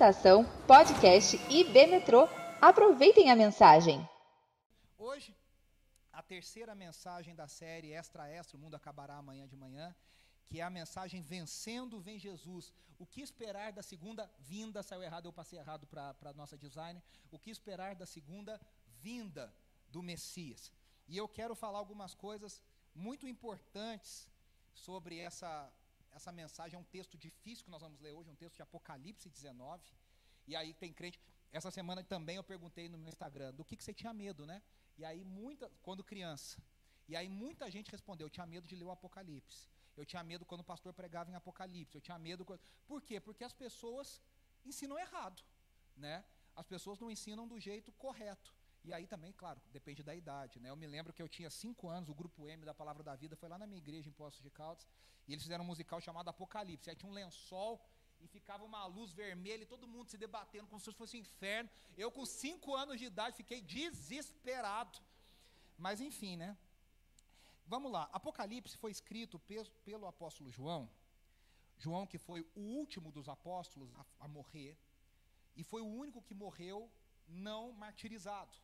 Estação, podcast e Metrô. Aproveitem a mensagem. Hoje, a terceira mensagem da série Extra Extra, o mundo acabará amanhã de manhã, que é a mensagem Vencendo Vem Jesus. O que esperar da segunda vinda? Saiu errado, eu passei errado para a nossa designer. O que esperar da segunda vinda do Messias? E eu quero falar algumas coisas muito importantes sobre essa, essa mensagem. É um texto difícil que nós vamos ler hoje, um texto de Apocalipse 19. E aí tem crente. Essa semana também eu perguntei no meu Instagram do que, que você tinha medo, né? E aí muita, quando criança. E aí muita gente respondeu, eu tinha medo de ler o Apocalipse. Eu tinha medo quando o pastor pregava em Apocalipse. Eu tinha medo. Por quê? Porque as pessoas ensinam errado, né? As pessoas não ensinam do jeito correto. E aí também, claro, depende da idade, né? Eu me lembro que eu tinha cinco anos, o grupo M da Palavra da Vida foi lá na minha igreja em Poços de Caldas, e eles fizeram um musical chamado Apocalipse. Aí tinha um lençol e ficava uma luz vermelha e todo mundo se debatendo como se fosse um inferno. Eu com cinco anos de idade fiquei desesperado. Mas enfim, né? Vamos lá. Apocalipse foi escrito pelo apóstolo João. João que foi o último dos apóstolos a, a morrer e foi o único que morreu não martirizado.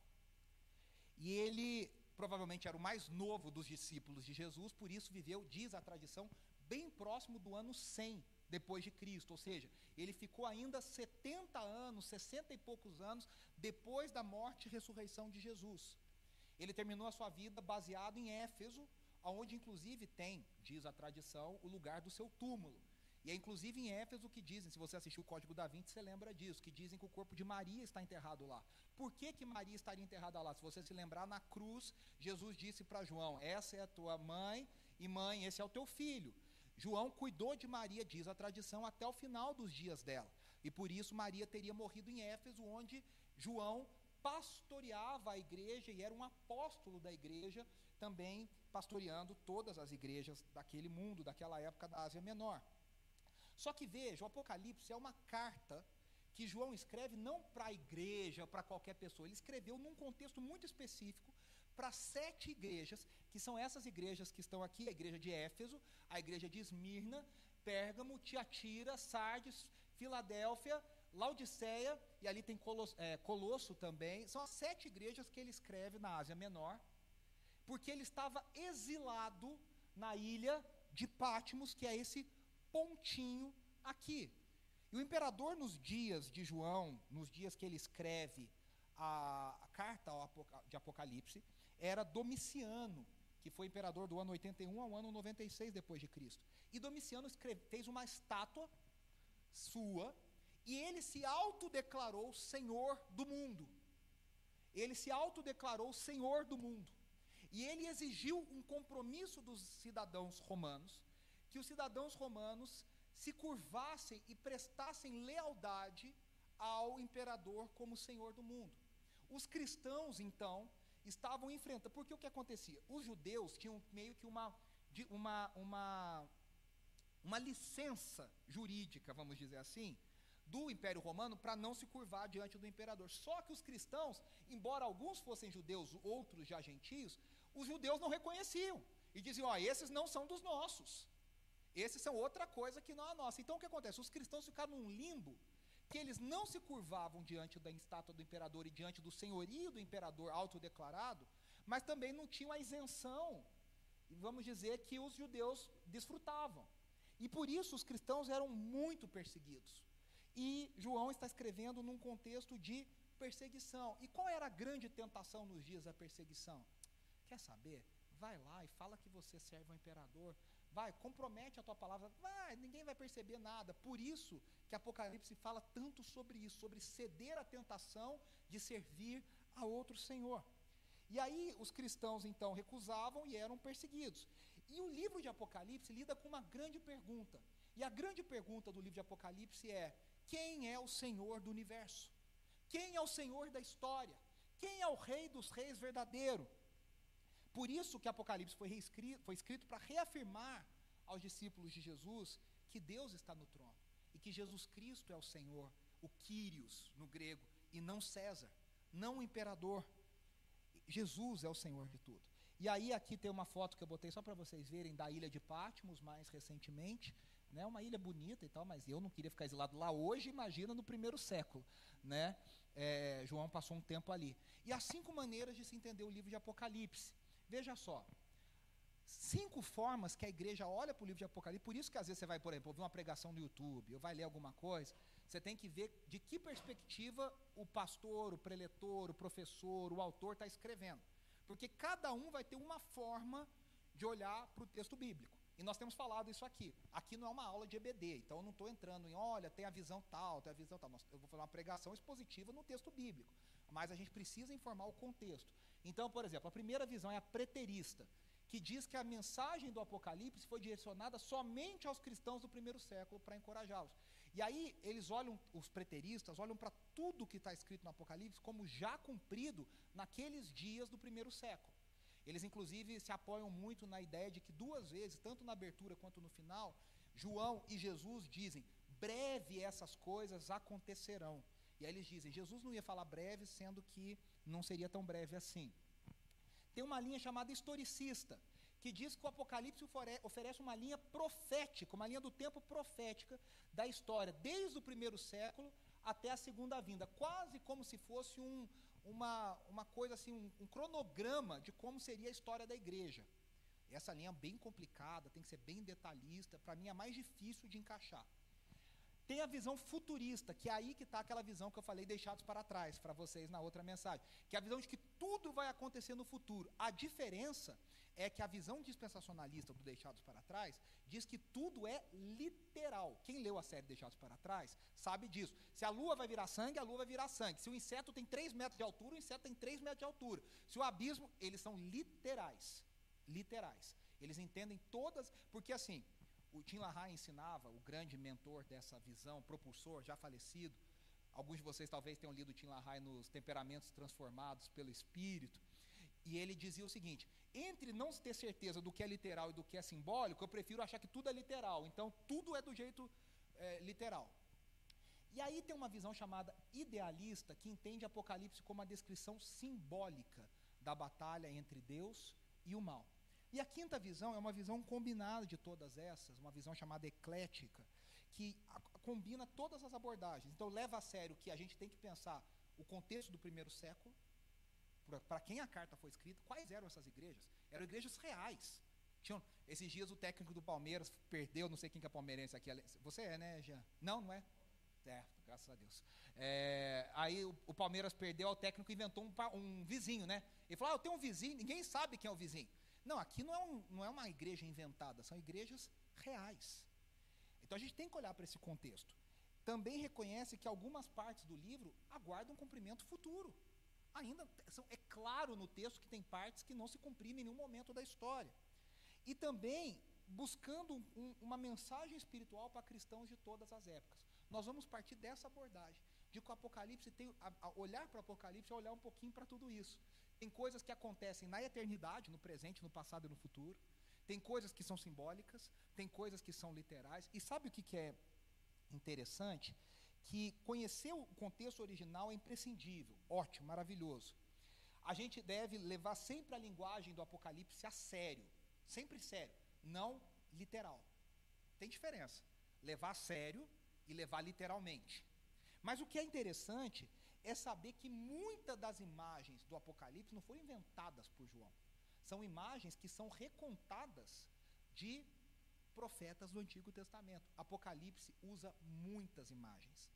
E ele provavelmente era o mais novo dos discípulos de Jesus, por isso viveu, diz a tradição, bem próximo do ano 100 depois de Cristo, ou seja, ele ficou ainda 70 anos, 60 e poucos anos depois da morte e ressurreição de Jesus. Ele terminou a sua vida baseado em Éfeso, onde inclusive tem, diz a tradição, o lugar do seu túmulo. E é inclusive em Éfeso que dizem, se você assistiu o Código da Vinci, você lembra disso, que dizem que o corpo de Maria está enterrado lá. Por que, que Maria estaria enterrada lá? Se você se lembrar, na cruz, Jesus disse para João: Essa é a tua mãe, e mãe, esse é o teu filho. João cuidou de Maria, diz a tradição, até o final dos dias dela. E por isso Maria teria morrido em Éfeso, onde João pastoreava a igreja e era um apóstolo da igreja, também pastoreando todas as igrejas daquele mundo, daquela época da Ásia Menor. Só que veja, o Apocalipse é uma carta que João escreve não para a igreja, para qualquer pessoa, ele escreveu num contexto muito específico para sete igrejas, que são essas igrejas que estão aqui: a igreja de Éfeso, a igreja de Esmirna, Pérgamo, Tiatira, Sardes, Filadélfia, Laodiceia, e ali tem Colosso, é, Colosso também. São as sete igrejas que ele escreve na Ásia Menor, porque ele estava exilado na ilha de Pátimos, que é esse pontinho aqui. E o imperador, nos dias de João, nos dias que ele escreve a, carta de Apocalipse, era Domiciano, que foi imperador do ano 81 ao ano 96 depois de Cristo. E Domiciano escreve, fez uma estátua sua e ele se autodeclarou senhor do mundo. Ele se autodeclarou senhor do mundo. E ele exigiu um compromisso dos cidadãos romanos que os cidadãos romanos se curvassem e prestassem lealdade ao imperador como senhor do mundo. Os cristãos, então, estavam enfrentando. Porque o que acontecia? Os judeus tinham meio que uma, uma, uma, uma licença jurídica, vamos dizer assim, do Império Romano para não se curvar diante do imperador. Só que os cristãos, embora alguns fossem judeus, outros já gentios, os judeus não reconheciam e diziam: ó, esses não são dos nossos. Esses são outra coisa que não é a nossa. Então o que acontece? Os cristãos ficaram num limbo que eles não se curvavam diante da estátua do imperador e diante do senhorio do imperador autodeclarado, mas também não tinham a isenção, vamos dizer, que os judeus desfrutavam. E por isso os cristãos eram muito perseguidos. E João está escrevendo num contexto de perseguição. E qual era a grande tentação nos dias da perseguição? Quer saber? Vai lá e fala que você serve ao imperador, Vai, compromete a tua palavra. Vai, ninguém vai perceber nada. Por isso que Apocalipse fala tanto sobre isso, sobre ceder à tentação de servir a outro Senhor. E aí os cristãos então recusavam e eram perseguidos. E o livro de Apocalipse lida com uma grande pergunta. E a grande pergunta do livro de Apocalipse é: quem é o Senhor do universo? Quem é o Senhor da história? Quem é o Rei dos Reis verdadeiro? Por isso que Apocalipse foi, foi escrito para reafirmar aos discípulos de Jesus que Deus está no trono e que Jesus Cristo é o Senhor, o Quírios no grego, e não César, não o imperador. Jesus é o Senhor de tudo. E aí aqui tem uma foto que eu botei só para vocês verem da ilha de Patmos mais recentemente, né? Uma ilha bonita e tal, mas eu não queria ficar exilado lá hoje, imagina no primeiro século, né? É, João passou um tempo ali. E há cinco maneiras de se entender o livro de Apocalipse. Veja só, cinco formas que a igreja olha para o livro de Apocalipse. Por isso que às vezes você vai, por exemplo, ouvir uma pregação no YouTube, ou vai ler alguma coisa, você tem que ver de que perspectiva o pastor, o preletor, o professor, o autor está escrevendo. Porque cada um vai ter uma forma de olhar para o texto bíblico. E nós temos falado isso aqui. Aqui não é uma aula de EBD, então eu não estou entrando em, olha, tem a visão tal, tem a visão tal. Eu vou fazer uma pregação expositiva no texto bíblico. Mas a gente precisa informar o contexto. Então, por exemplo, a primeira visão é a preterista, que diz que a mensagem do Apocalipse foi direcionada somente aos cristãos do primeiro século para encorajá-los. E aí eles olham, os preteristas, olham para tudo que está escrito no Apocalipse como já cumprido naqueles dias do primeiro século. Eles, inclusive, se apoiam muito na ideia de que duas vezes, tanto na abertura quanto no final, João e Jesus dizem: breve essas coisas acontecerão. E aí eles dizem: Jesus não ia falar breve, sendo que não seria tão breve assim. Tem uma linha chamada historicista, que diz que o Apocalipse oferece uma linha profética, uma linha do tempo profética da história, desde o primeiro século até a segunda vinda, quase como se fosse um, uma, uma coisa assim, um, um cronograma de como seria a história da igreja. Essa linha é bem complicada, tem que ser bem detalhista, para mim é mais difícil de encaixar. Tem a visão futurista, que é aí que está aquela visão que eu falei deixados para trás, para vocês na outra mensagem, que é a visão de que tudo vai acontecer no futuro. A diferença é que a visão dispensacionalista do Deixados para Trás diz que tudo é literal. Quem leu a série Deixados para Trás sabe disso. Se a lua vai virar sangue, a lua vai virar sangue. Se o inseto tem 3 metros de altura, o inseto tem 3 metros de altura. Se o abismo, eles são literais. Literais. Eles entendem todas, porque assim, o Tim LaHaye ensinava, o grande mentor dessa visão, propulsor, já falecido. Alguns de vocês talvez tenham lido Tim LaHaye nos Temperamentos Transformados pelo Espírito. E ele dizia o seguinte: entre não ter certeza do que é literal e do que é simbólico, eu prefiro achar que tudo é literal. Então, tudo é do jeito é, literal. E aí tem uma visão chamada idealista, que entende Apocalipse como uma descrição simbólica da batalha entre Deus e o mal. E a quinta visão é uma visão combinada de todas essas, uma visão chamada eclética, que combina todas as abordagens. Então, leva a sério que a gente tem que pensar o contexto do primeiro século, para quem a carta foi escrita, quais eram essas igrejas? Eram igrejas reais. Tinham, esses dias o técnico do Palmeiras perdeu, não sei quem que é palmeirense aqui. Você é, né, Jean? Não, não é? É, graças a Deus. É, aí o, o, Palmeiras perdeu, o técnico inventou um, um, vizinho, né? Ele falou: ah, eu tenho um vizinho, ninguém sabe quem é o vizinho. Não, aqui não é, um, não é uma igreja inventada, são igrejas reais. Então a gente tem que olhar para esse contexto. Também reconhece que algumas partes do livro aguardam um cumprimento futuro ainda são, é claro no texto que tem partes que não se cumpriram em nenhum momento da história. E também buscando um, uma mensagem espiritual para cristãos de todas as épocas. Nós vamos partir dessa abordagem, de que o Apocalipse tem, a, a olhar para o Apocalipse é olhar um pouquinho para tudo isso. Tem coisas que acontecem na eternidade, no presente, no passado e no futuro. Tem coisas que são simbólicas, tem coisas que são literais. E sabe o que, que é interessante? que conhecer o contexto original é imprescindível. Ótimo, maravilhoso. A gente deve levar sempre a linguagem do Apocalipse a sério, sempre sério, não literal. Tem diferença. Levar a sério e levar literalmente. Mas o que é interessante é saber que muitas das imagens do Apocalipse não foram inventadas por João. São imagens que são recontadas de profetas do Antigo Testamento. Apocalipse usa muitas imagens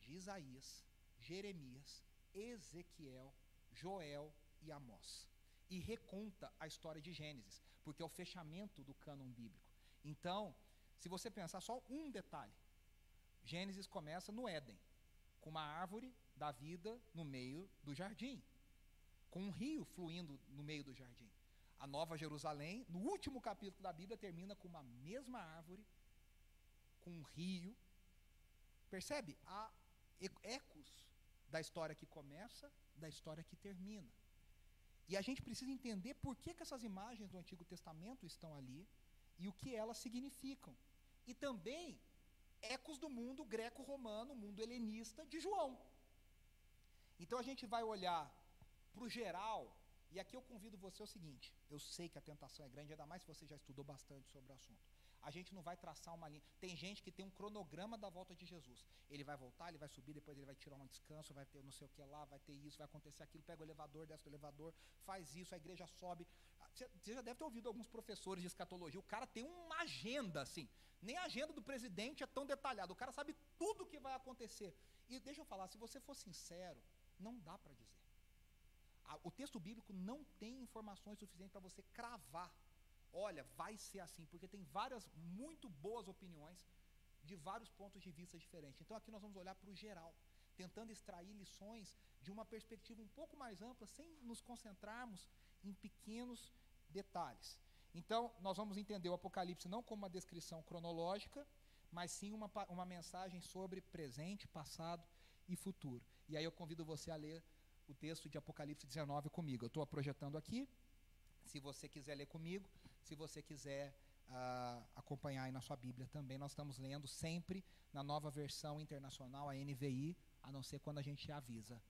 de Isaías, Jeremias, Ezequiel, Joel e Amós. E reconta a história de Gênesis, porque é o fechamento do cânon bíblico. Então, se você pensar só um detalhe, Gênesis começa no Éden, com uma árvore da vida no meio do jardim, com um rio fluindo no meio do jardim. A Nova Jerusalém, no último capítulo da Bíblia, termina com uma mesma árvore, com um rio. Percebe? A ecos da história que começa, da história que termina. E a gente precisa entender por que, que essas imagens do Antigo Testamento estão ali e o que elas significam. E também ecos do mundo greco-romano, mundo helenista de João. Então a gente vai olhar para o geral, e aqui eu convido você ao seguinte: eu sei que a tentação é grande, ainda mais se você já estudou bastante sobre o assunto. A gente não vai traçar uma linha. Tem gente que tem um cronograma da volta de Jesus. Ele vai voltar, ele vai subir, depois ele vai tirar um descanso, vai ter não sei o que lá, vai ter isso, vai acontecer aquilo, pega o elevador, desce do elevador, faz isso, a igreja sobe. Ah, você já deve ter ouvido alguns professores de escatologia. O cara tem uma agenda assim. Nem a agenda do presidente é tão detalhada. O cara sabe tudo o que vai acontecer. E deixa eu falar, se você for sincero, não dá para dizer. O texto bíblico não tem informações suficientes para você cravar olha, vai ser assim, porque tem várias muito boas opiniões de vários pontos de vista diferentes. Então aqui nós vamos olhar para o geral, tentando extrair lições de uma perspectiva um pouco mais ampla, sem nos concentrarmos em pequenos detalhes. Então, nós vamos entender o Apocalipse não como uma descrição cronológica, mas sim uma, uma mensagem sobre presente, passado e futuro. E aí eu convido você a ler o texto de Apocalipse 19 comigo. Eu estou projetando aqui. Se você quiser ler comigo, se você quiser uh, acompanhar aí na sua Bíblia também, nós estamos lendo sempre na nova versão internacional, a NVI, a não ser quando a gente avisa.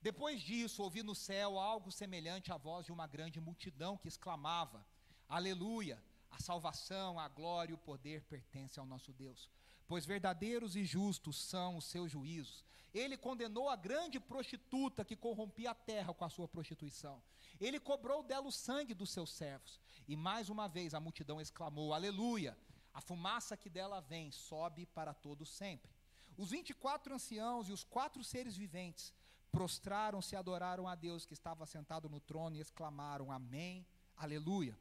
Depois disso, ouvi no céu algo semelhante à voz de uma grande multidão que exclamava: Aleluia! A salvação, a glória e o poder pertencem ao nosso Deus, pois verdadeiros e justos são os seus juízos. Ele condenou a grande prostituta que corrompia a terra com a sua prostituição. Ele cobrou dela o sangue dos seus servos. E mais uma vez a multidão exclamou: Aleluia! A fumaça que dela vem sobe para todo sempre. Os vinte e quatro anciãos e os quatro seres viventes prostraram-se e adoraram a Deus que estava sentado no trono e exclamaram: Amém, Aleluia.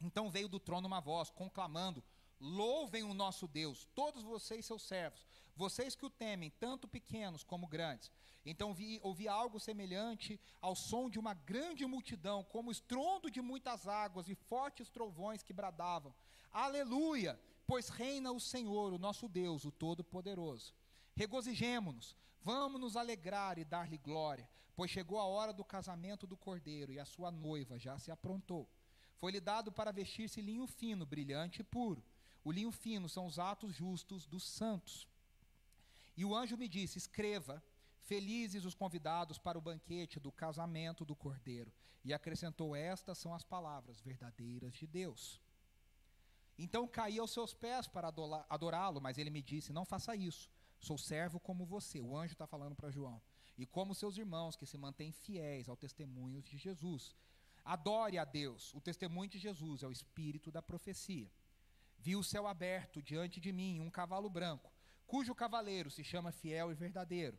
Então veio do trono uma voz, conclamando: Louvem o nosso Deus, todos vocês, seus servos, vocês que o temem, tanto pequenos como grandes. Então vi, ouvi algo semelhante ao som de uma grande multidão, como estrondo de muitas águas e fortes trovões que bradavam: Aleluia! Pois reina o Senhor, o nosso Deus, o Todo-Poderoso. Regozijemo-nos, vamos nos alegrar e dar-lhe glória, pois chegou a hora do casamento do cordeiro e a sua noiva já se aprontou. Foi-lhe dado para vestir-se linho fino, brilhante e puro. O linho fino são os atos justos dos santos. E o anjo me disse: Escreva, felizes os convidados para o banquete do casamento do cordeiro. E acrescentou: Estas são as palavras verdadeiras de Deus. Então caí aos seus pés para adorá-lo, mas ele me disse: Não faça isso. Sou servo como você. O anjo está falando para João. E como seus irmãos que se mantêm fiéis ao testemunho de Jesus. Adore a Deus. O testemunho de Jesus é o espírito da profecia. Vi o céu aberto diante de mim, um cavalo branco cujo cavaleiro se chama fiel e verdadeiro.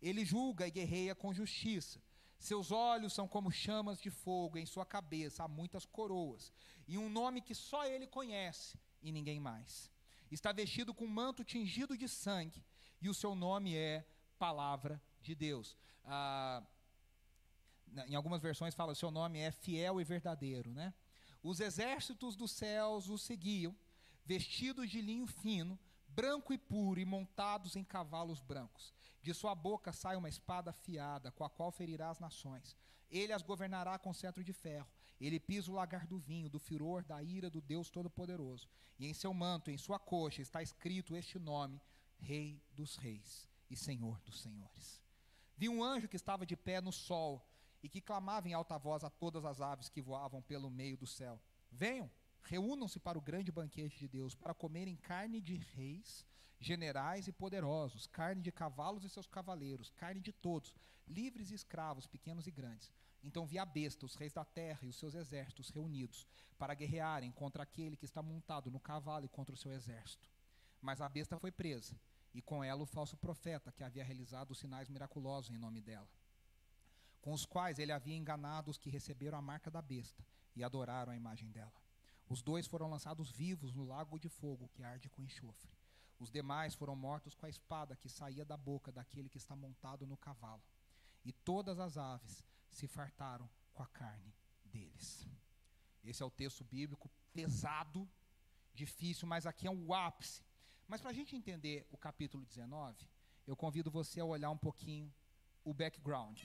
Ele julga e guerreia com justiça. Seus olhos são como chamas de fogo, em sua cabeça há muitas coroas, e um nome que só ele conhece e ninguém mais. Está vestido com um manto tingido de sangue, e o seu nome é Palavra de Deus. Ah, em algumas versões fala seu nome é fiel e verdadeiro, né? Os exércitos dos céus o seguiam, vestidos de linho fino, branco e puro, e montados em cavalos brancos. De sua boca sai uma espada afiada, com a qual ferirá as nações. Ele as governará com cetro de ferro. Ele pisa o lagar do vinho, do furor da ira do Deus Todo-Poderoso. E em seu manto, em sua coxa, está escrito este nome: Rei dos Reis e Senhor dos Senhores. Vi um anjo que estava de pé no sol e que clamava em alta voz a todas as aves que voavam pelo meio do céu: Venham, Reúnam-se para o grande banquete de Deus, para comerem carne de reis, generais e poderosos, carne de cavalos e seus cavaleiros, carne de todos, livres e escravos, pequenos e grandes. Então vi a besta, os reis da terra e os seus exércitos reunidos, para guerrearem contra aquele que está montado no cavalo e contra o seu exército. Mas a besta foi presa, e com ela o falso profeta, que havia realizado os sinais miraculosos em nome dela, com os quais ele havia enganado os que receberam a marca da besta e adoraram a imagem dela. Os dois foram lançados vivos no lago de fogo que arde com enxofre. Os demais foram mortos com a espada que saía da boca daquele que está montado no cavalo. E todas as aves se fartaram com a carne deles. Esse é o texto bíblico pesado, difícil, mas aqui é o ápice. Mas para a gente entender o capítulo 19, eu convido você a olhar um pouquinho o background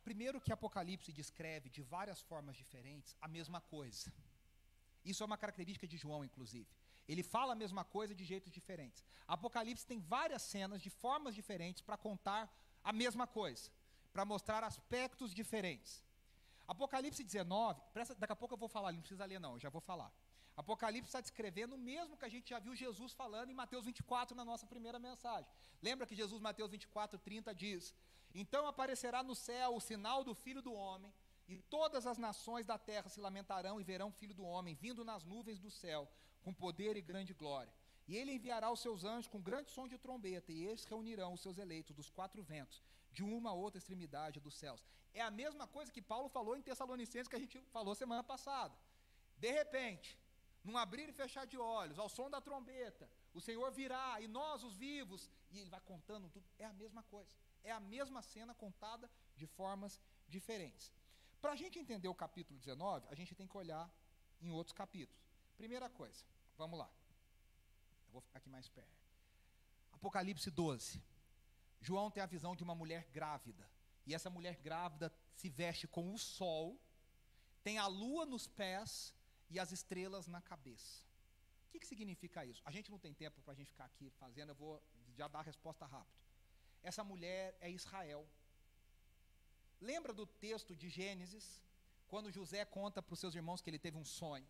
primeiro que Apocalipse descreve de várias formas diferentes a mesma coisa. Isso é uma característica de João, inclusive. Ele fala a mesma coisa de jeitos diferentes. Apocalipse tem várias cenas de formas diferentes para contar a mesma coisa, para mostrar aspectos diferentes. Apocalipse 19, presta, daqui a pouco eu vou falar, não precisa ler não, eu já vou falar. Apocalipse está descrevendo o mesmo que a gente já viu Jesus falando em Mateus 24 na nossa primeira mensagem. Lembra que Jesus, Mateus 24, 30 diz: Então aparecerá no céu o sinal do Filho do Homem, e todas as nações da terra se lamentarão e verão o Filho do Homem vindo nas nuvens do céu, com poder e grande glória. E ele enviará os seus anjos com grande som de trombeta, e eles reunirão os seus eleitos dos quatro ventos, de uma a outra extremidade dos céus. É a mesma coisa que Paulo falou em Tessalonicenses que a gente falou semana passada. De repente, num abrir e fechar de olhos, ao som da trombeta, o Senhor virá, e nós, os vivos, e ele vai contando tudo. É a mesma coisa. É a mesma cena contada de formas diferentes. Para a gente entender o capítulo 19, a gente tem que olhar em outros capítulos. Primeira coisa, vamos lá. Eu vou ficar aqui mais perto. Apocalipse 12. João tem a visão de uma mulher grávida. E essa mulher grávida se veste com o sol, tem a lua nos pés e as estrelas na cabeça. O que, que significa isso? A gente não tem tempo para a gente ficar aqui fazendo, eu vou já dar a resposta rápido. Essa mulher é Israel. Lembra do texto de Gênesis, quando José conta para os seus irmãos que ele teve um sonho,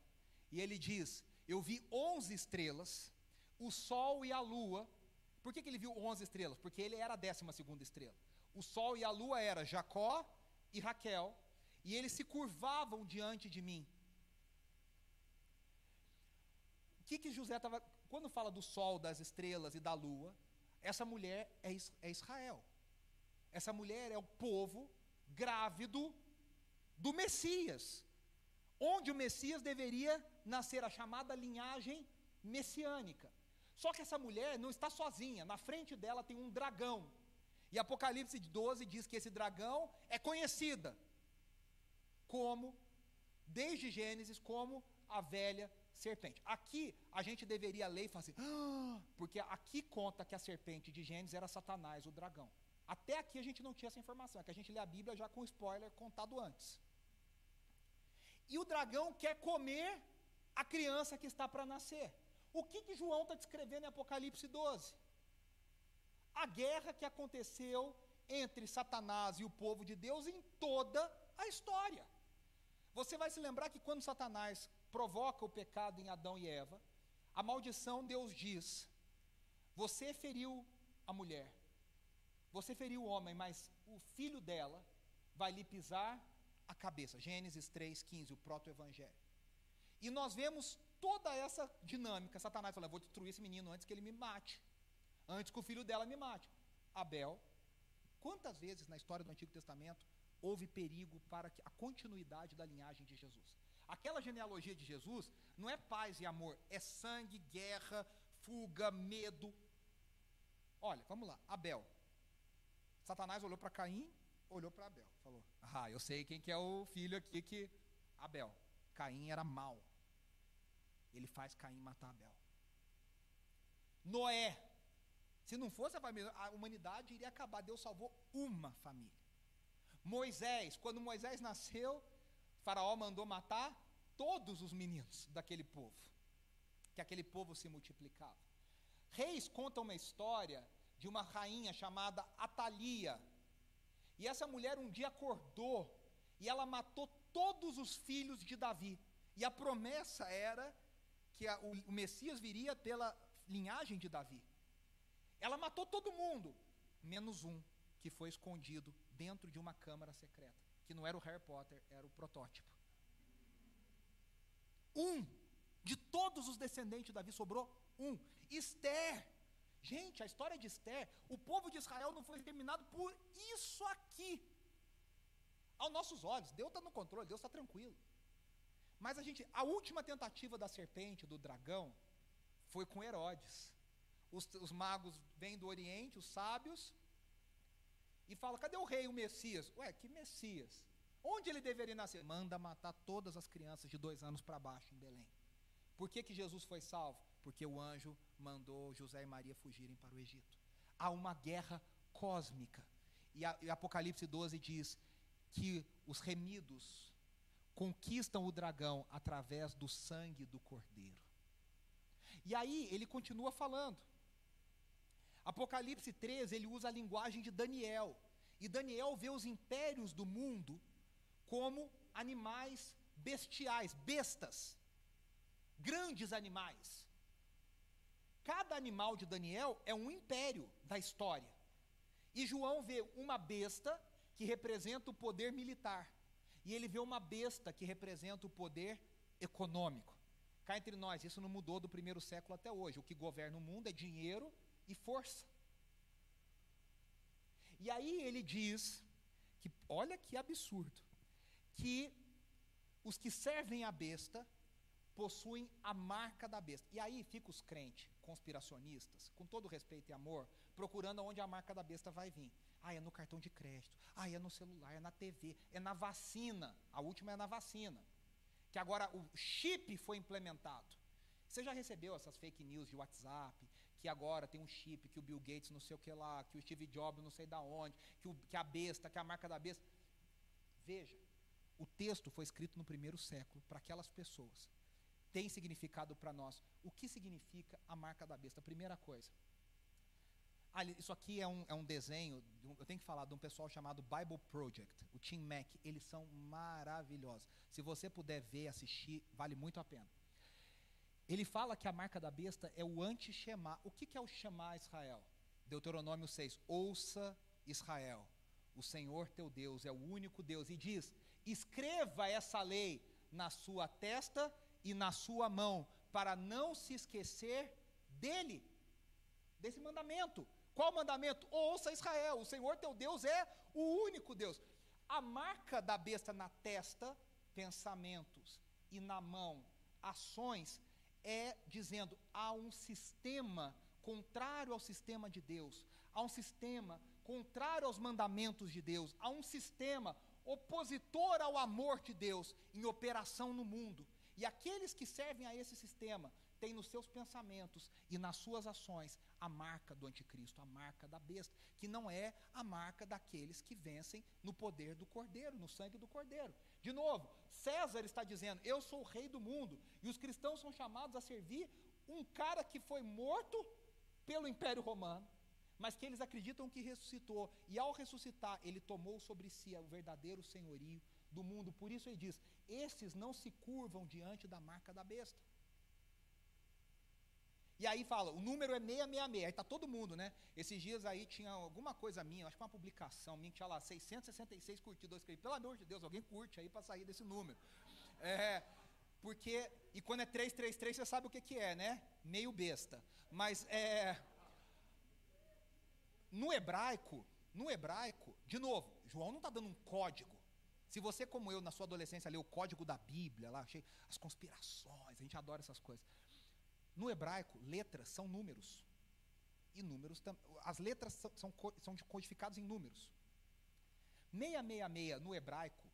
e ele diz: Eu vi onze estrelas, o sol e a lua. Por que, que ele viu onze estrelas? Porque ele era a décima segunda estrela. O sol e a lua era Jacó e Raquel, e eles se curvavam diante de mim. O que, que José estava. Quando fala do sol, das estrelas e da lua, essa mulher é, é Israel. Essa mulher é o povo grávido do Messias, onde o Messias deveria nascer, a chamada linhagem messiânica. Só que essa mulher não está sozinha, na frente dela tem um dragão. E Apocalipse 12 diz que esse dragão é conhecida como, desde Gênesis, como a velha serpente. Aqui a gente deveria ler e falar assim, ah, porque aqui conta que a serpente de Gênesis era Satanás, o dragão. Até aqui a gente não tinha essa informação, é que a gente lê a Bíblia já com spoiler contado antes. E o dragão quer comer a criança que está para nascer. O que, que João está descrevendo em Apocalipse 12? A guerra que aconteceu entre Satanás e o povo de Deus em toda a história. Você vai se lembrar que quando Satanás provoca o pecado em Adão e Eva, a maldição Deus diz: Você feriu a mulher, você feriu o homem, mas o filho dela vai lhe pisar a cabeça. Gênesis 3,15, o proto-evangelho. E nós vemos toda essa dinâmica. Satanás Eu vou destruir esse menino antes que ele me mate. Antes que o filho dela me mate. Abel. Quantas vezes na história do Antigo Testamento houve perigo para a continuidade da linhagem de Jesus? Aquela genealogia de Jesus não é paz e amor, é sangue, guerra, fuga, medo. Olha, vamos lá. Abel. Satanás olhou para Caim, olhou para Abel, falou: Ah, eu sei quem que é o filho aqui que Abel. Caim era mau. Ele faz Caim matar Abel. Noé. Se não fosse a família, a humanidade iria acabar. Deus salvou uma família. Moisés, quando Moisés nasceu, Faraó mandou matar todos os meninos daquele povo, que aquele povo se multiplicava. Reis conta uma história de uma rainha chamada Atalia. E essa mulher um dia acordou e ela matou todos os filhos de Davi. E a promessa era que a, o, o Messias viria pela linhagem de Davi. Ela matou todo mundo, menos um, que foi escondido dentro de uma câmara secreta, que não era o Harry Potter, era o protótipo. Um de todos os descendentes de Davi sobrou um. Esther Gente, a história de Esther, o povo de Israel não foi exterminado por isso aqui. Aos nossos olhos, Deus está no controle, Deus está tranquilo. Mas a gente, a última tentativa da serpente, do dragão, foi com Herodes. Os, os magos vêm do Oriente, os sábios, e falam: cadê o rei, o Messias? Ué, que Messias? Onde ele deveria nascer? Manda matar todas as crianças de dois anos para baixo em Belém. Por que, que Jesus foi salvo? Porque o anjo mandou José e Maria fugirem para o Egito. Há uma guerra cósmica. E, a, e Apocalipse 12 diz que os remidos conquistam o dragão através do sangue do cordeiro. E aí ele continua falando. Apocalipse 13, ele usa a linguagem de Daniel. E Daniel vê os impérios do mundo como animais bestiais, bestas grandes animais. Cada animal de Daniel é um império da história. E João vê uma besta que representa o poder militar. E ele vê uma besta que representa o poder econômico. Cá entre nós, isso não mudou do primeiro século até hoje. O que governa o mundo é dinheiro e força. E aí ele diz que, olha que absurdo, que os que servem a besta possuem a marca da besta. E aí fica os crentes conspiracionistas, com todo respeito e amor, procurando onde a marca da besta vai vir. Ah, é no cartão de crédito. Ah, é no celular, é na TV, é na vacina. A última é na vacina. Que agora o chip foi implementado. Você já recebeu essas fake news de WhatsApp, que agora tem um chip, que o Bill Gates não sei o que lá, que o Steve Jobs não sei da onde, que, o, que a besta, que a marca da besta. Veja, o texto foi escrito no primeiro século para aquelas pessoas. Tem significado para nós. O que significa a marca da besta? Primeira coisa. Ah, isso aqui é um, é um desenho, eu tenho que falar de um pessoal chamado Bible Project, o Team Mac, eles são maravilhosos. Se você puder ver, assistir, vale muito a pena. Ele fala que a marca da besta é o anti-Shema. O que, é o Shema Israel? Deuteronômio 6. Ouça Israel, o Senhor teu Deus é o único Deus. E diz: escreva essa lei na sua testa e na sua mão, para não se esquecer dele, desse mandamento. Qual mandamento? Ouça Israel, o Senhor teu Deus é o único Deus. A marca da besta na testa, pensamentos, e na mão, ações, é dizendo há um sistema contrário ao sistema de Deus, há um sistema contrário aos mandamentos de Deus, há um sistema opositor ao amor de Deus em operação no mundo. E aqueles que servem a esse sistema têm nos seus pensamentos e nas suas ações a marca do anticristo, a marca da besta, que não é a marca daqueles que vencem no poder do cordeiro, no sangue do cordeiro. De novo, César está dizendo: Eu sou o rei do mundo, e os cristãos são chamados a servir um cara que foi morto pelo Império Romano, mas que eles acreditam que ressuscitou, e ao ressuscitar, ele tomou sobre si o verdadeiro senhorio do mundo. Por isso ele diz: Esses não se curvam diante da marca da besta. E aí fala, o número é 666, aí está todo mundo, né? Esses dias aí tinha alguma coisa minha, acho que uma publicação minha, tinha lá 666 curtidos. Eu escrevi, pelo amor de Deus, alguém curte aí para sair desse número. É, porque, e quando é 333, você sabe o que, que é, né? Meio besta. Mas, é, no hebraico, no hebraico, de novo, João não está dando um código. Se você, como eu, na sua adolescência, leu o código da Bíblia, lá, achei as conspirações, a gente adora essas coisas. No hebraico, letras são números. E números, as letras são, são, são codificadas em números. 666 no hebraico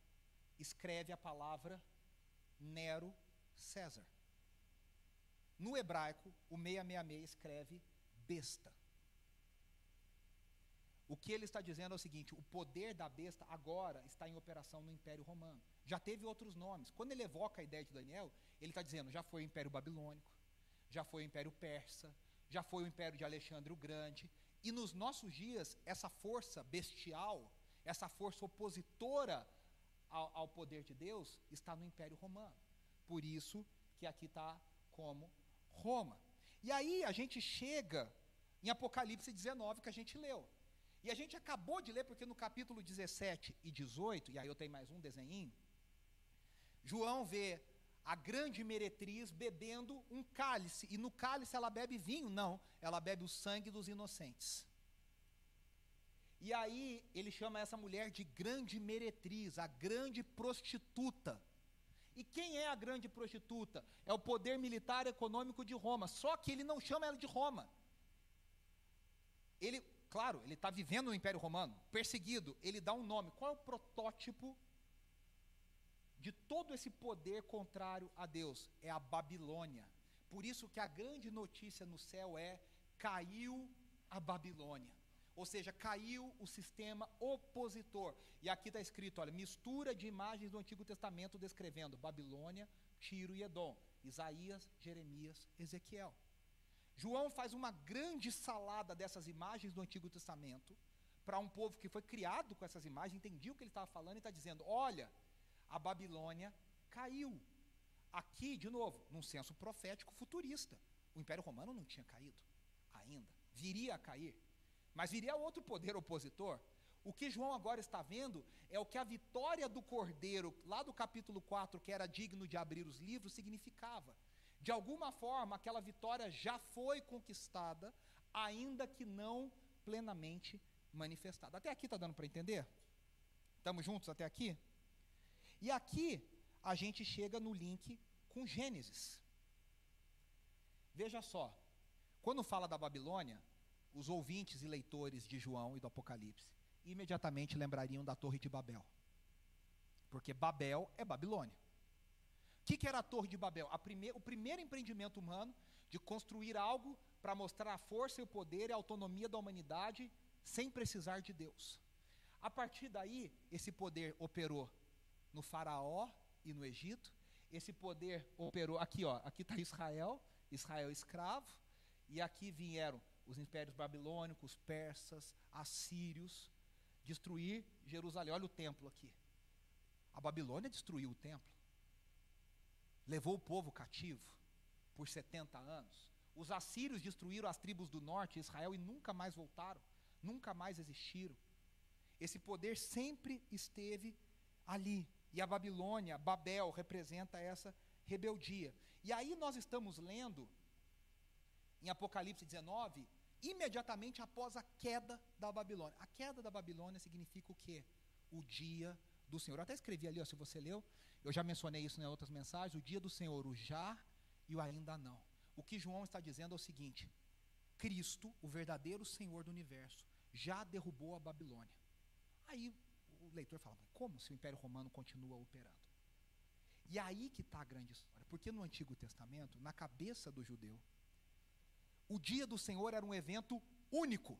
escreve a palavra Nero César. No hebraico, o 666 escreve besta. O que ele está dizendo é o seguinte: o poder da besta agora está em operação no Império Romano. Já teve outros nomes. Quando ele evoca a ideia de Daniel, ele está dizendo: já foi o Império Babilônico, já foi o Império Persa, já foi o Império de Alexandre o Grande. E nos nossos dias, essa força bestial, essa força opositora ao, ao poder de Deus, está no Império Romano. Por isso que aqui está como Roma. E aí a gente chega em Apocalipse 19, que a gente leu. E a gente acabou de ler, porque no capítulo 17 e 18, e aí eu tenho mais um desenho, João vê a grande meretriz bebendo um cálice, e no cálice ela bebe vinho? Não, ela bebe o sangue dos inocentes. E aí ele chama essa mulher de grande meretriz, a grande prostituta. E quem é a grande prostituta? É o poder militar econômico de Roma. Só que ele não chama ela de Roma. Ele, claro, ele está vivendo no Império Romano, perseguido, ele dá um nome. Qual é o protótipo de todo esse poder contrário a Deus? É a Babilônia. Por isso que a grande notícia no céu é: caiu a Babilônia. Ou seja, caiu o sistema opositor. E aqui está escrito: olha, mistura de imagens do Antigo Testamento descrevendo Babilônia, Tiro e Edom. Isaías, Jeremias, Ezequiel. João faz uma grande salada dessas imagens do Antigo Testamento para um povo que foi criado com essas imagens, entendia o que ele estava falando e está dizendo: olha, a Babilônia caiu, aqui, de novo, num senso profético futurista. O Império Romano não tinha caído ainda. Viria a cair. Mas viria outro poder opositor. O que João agora está vendo é o que a vitória do cordeiro, lá do capítulo 4, que era digno de abrir os livros, significava. De alguma forma, aquela vitória já foi conquistada, ainda que não plenamente manifestada. Até aqui está dando para entender? Estamos juntos até aqui? E aqui a gente chega no link com Gênesis. Veja só, quando fala da Babilônia, os ouvintes e leitores de João e do Apocalipse imediatamente lembrariam da Torre de Babel. Porque Babel é Babilônia. O que, que era a Torre de Babel? Prime o primeiro empreendimento humano de construir algo para mostrar a força e o poder e a autonomia da humanidade sem precisar de Deus. A partir daí, esse poder operou no Faraó e no Egito. Esse poder operou aqui, ó, aqui está Israel, Israel escravo, e aqui vieram os impérios babilônicos, persas, assírios, destruir Jerusalém. Olha o templo aqui. A Babilônia destruiu o templo. Levou o povo cativo por 70 anos. Os assírios destruíram as tribos do norte, Israel, e nunca mais voltaram, nunca mais existiram. Esse poder sempre esteve ali. E a Babilônia, Babel, representa essa rebeldia. E aí nós estamos lendo em Apocalipse 19, imediatamente após a queda da Babilônia. A queda da Babilônia significa o quê? O dia do Senhor. Eu até escrevi ali, ó, se você leu, eu já mencionei isso em outras mensagens, o dia do Senhor, o já e o ainda não. O que João está dizendo é o seguinte: Cristo, o verdadeiro Senhor do universo, já derrubou a Babilônia. Aí leitor fala, como se o Império Romano continua operando? E aí que está a grande história, porque no Antigo Testamento, na cabeça do judeu, o dia do Senhor era um evento único.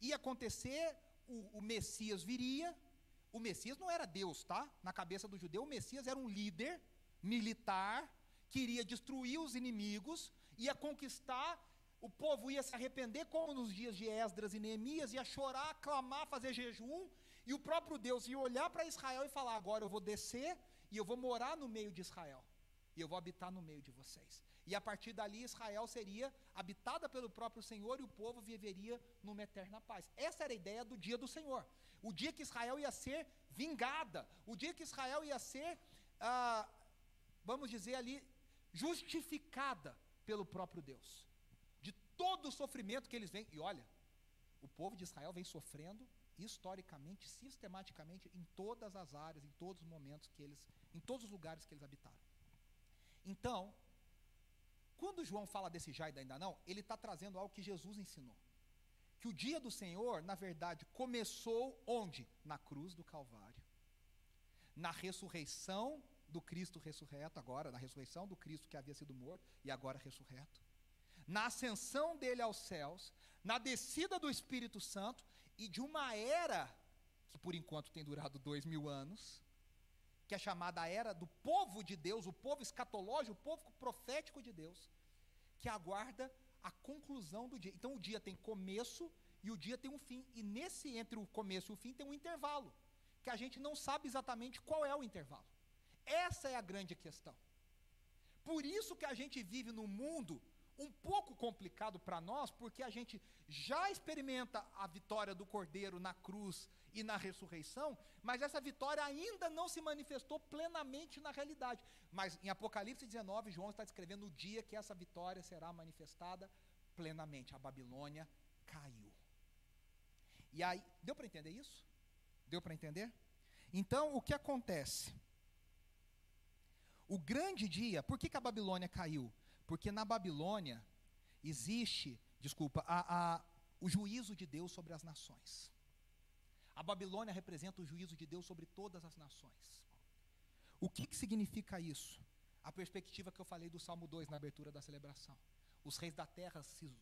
Ia acontecer, o, o Messias viria, o Messias não era Deus, tá? Na cabeça do judeu, o Messias era um líder militar, queria destruir os inimigos, ia conquistar, o povo ia se arrepender, como nos dias de Esdras e Neemias, ia chorar, clamar, fazer jejum, e o próprio Deus ia olhar para Israel e falar: agora eu vou descer e eu vou morar no meio de Israel, e eu vou habitar no meio de vocês. E a partir dali Israel seria habitada pelo próprio Senhor e o povo viveria numa eterna paz. Essa era a ideia do dia do Senhor. O dia que Israel ia ser vingada, o dia que Israel ia ser, ah, vamos dizer ali, justificada pelo próprio Deus. Todo o sofrimento que eles vêm. E olha, o povo de Israel vem sofrendo historicamente, sistematicamente, em todas as áreas, em todos os momentos que eles, em todos os lugares que eles habitaram. Então, quando João fala desse já e ainda não, ele está trazendo algo que Jesus ensinou. Que o dia do Senhor, na verdade, começou onde? Na cruz do Calvário. Na ressurreição do Cristo ressurreto, agora, na ressurreição do Cristo que havia sido morto e agora ressurreto. Na ascensão dele aos céus, na descida do Espírito Santo e de uma era que por enquanto tem durado dois mil anos, que é chamada a era do povo de Deus, o povo escatológico, o povo profético de Deus, que aguarda a conclusão do dia. Então o dia tem começo e o dia tem um fim. E nesse entre o começo e o fim tem um intervalo, que a gente não sabe exatamente qual é o intervalo. Essa é a grande questão. Por isso que a gente vive num mundo um pouco complicado para nós, porque a gente já experimenta a vitória do Cordeiro na cruz e na ressurreição, mas essa vitória ainda não se manifestou plenamente na realidade. Mas em Apocalipse 19, João está descrevendo o dia que essa vitória será manifestada plenamente. A Babilônia caiu. E aí, deu para entender isso? Deu para entender? Então, o que acontece? O grande dia, por que, que a Babilônia caiu? Porque na Babilônia existe, desculpa, a, a, o juízo de Deus sobre as nações. A Babilônia representa o juízo de Deus sobre todas as nações. O que, que significa isso? A perspectiva que eu falei do Salmo 2 na abertura da celebração. Os reis da terra se,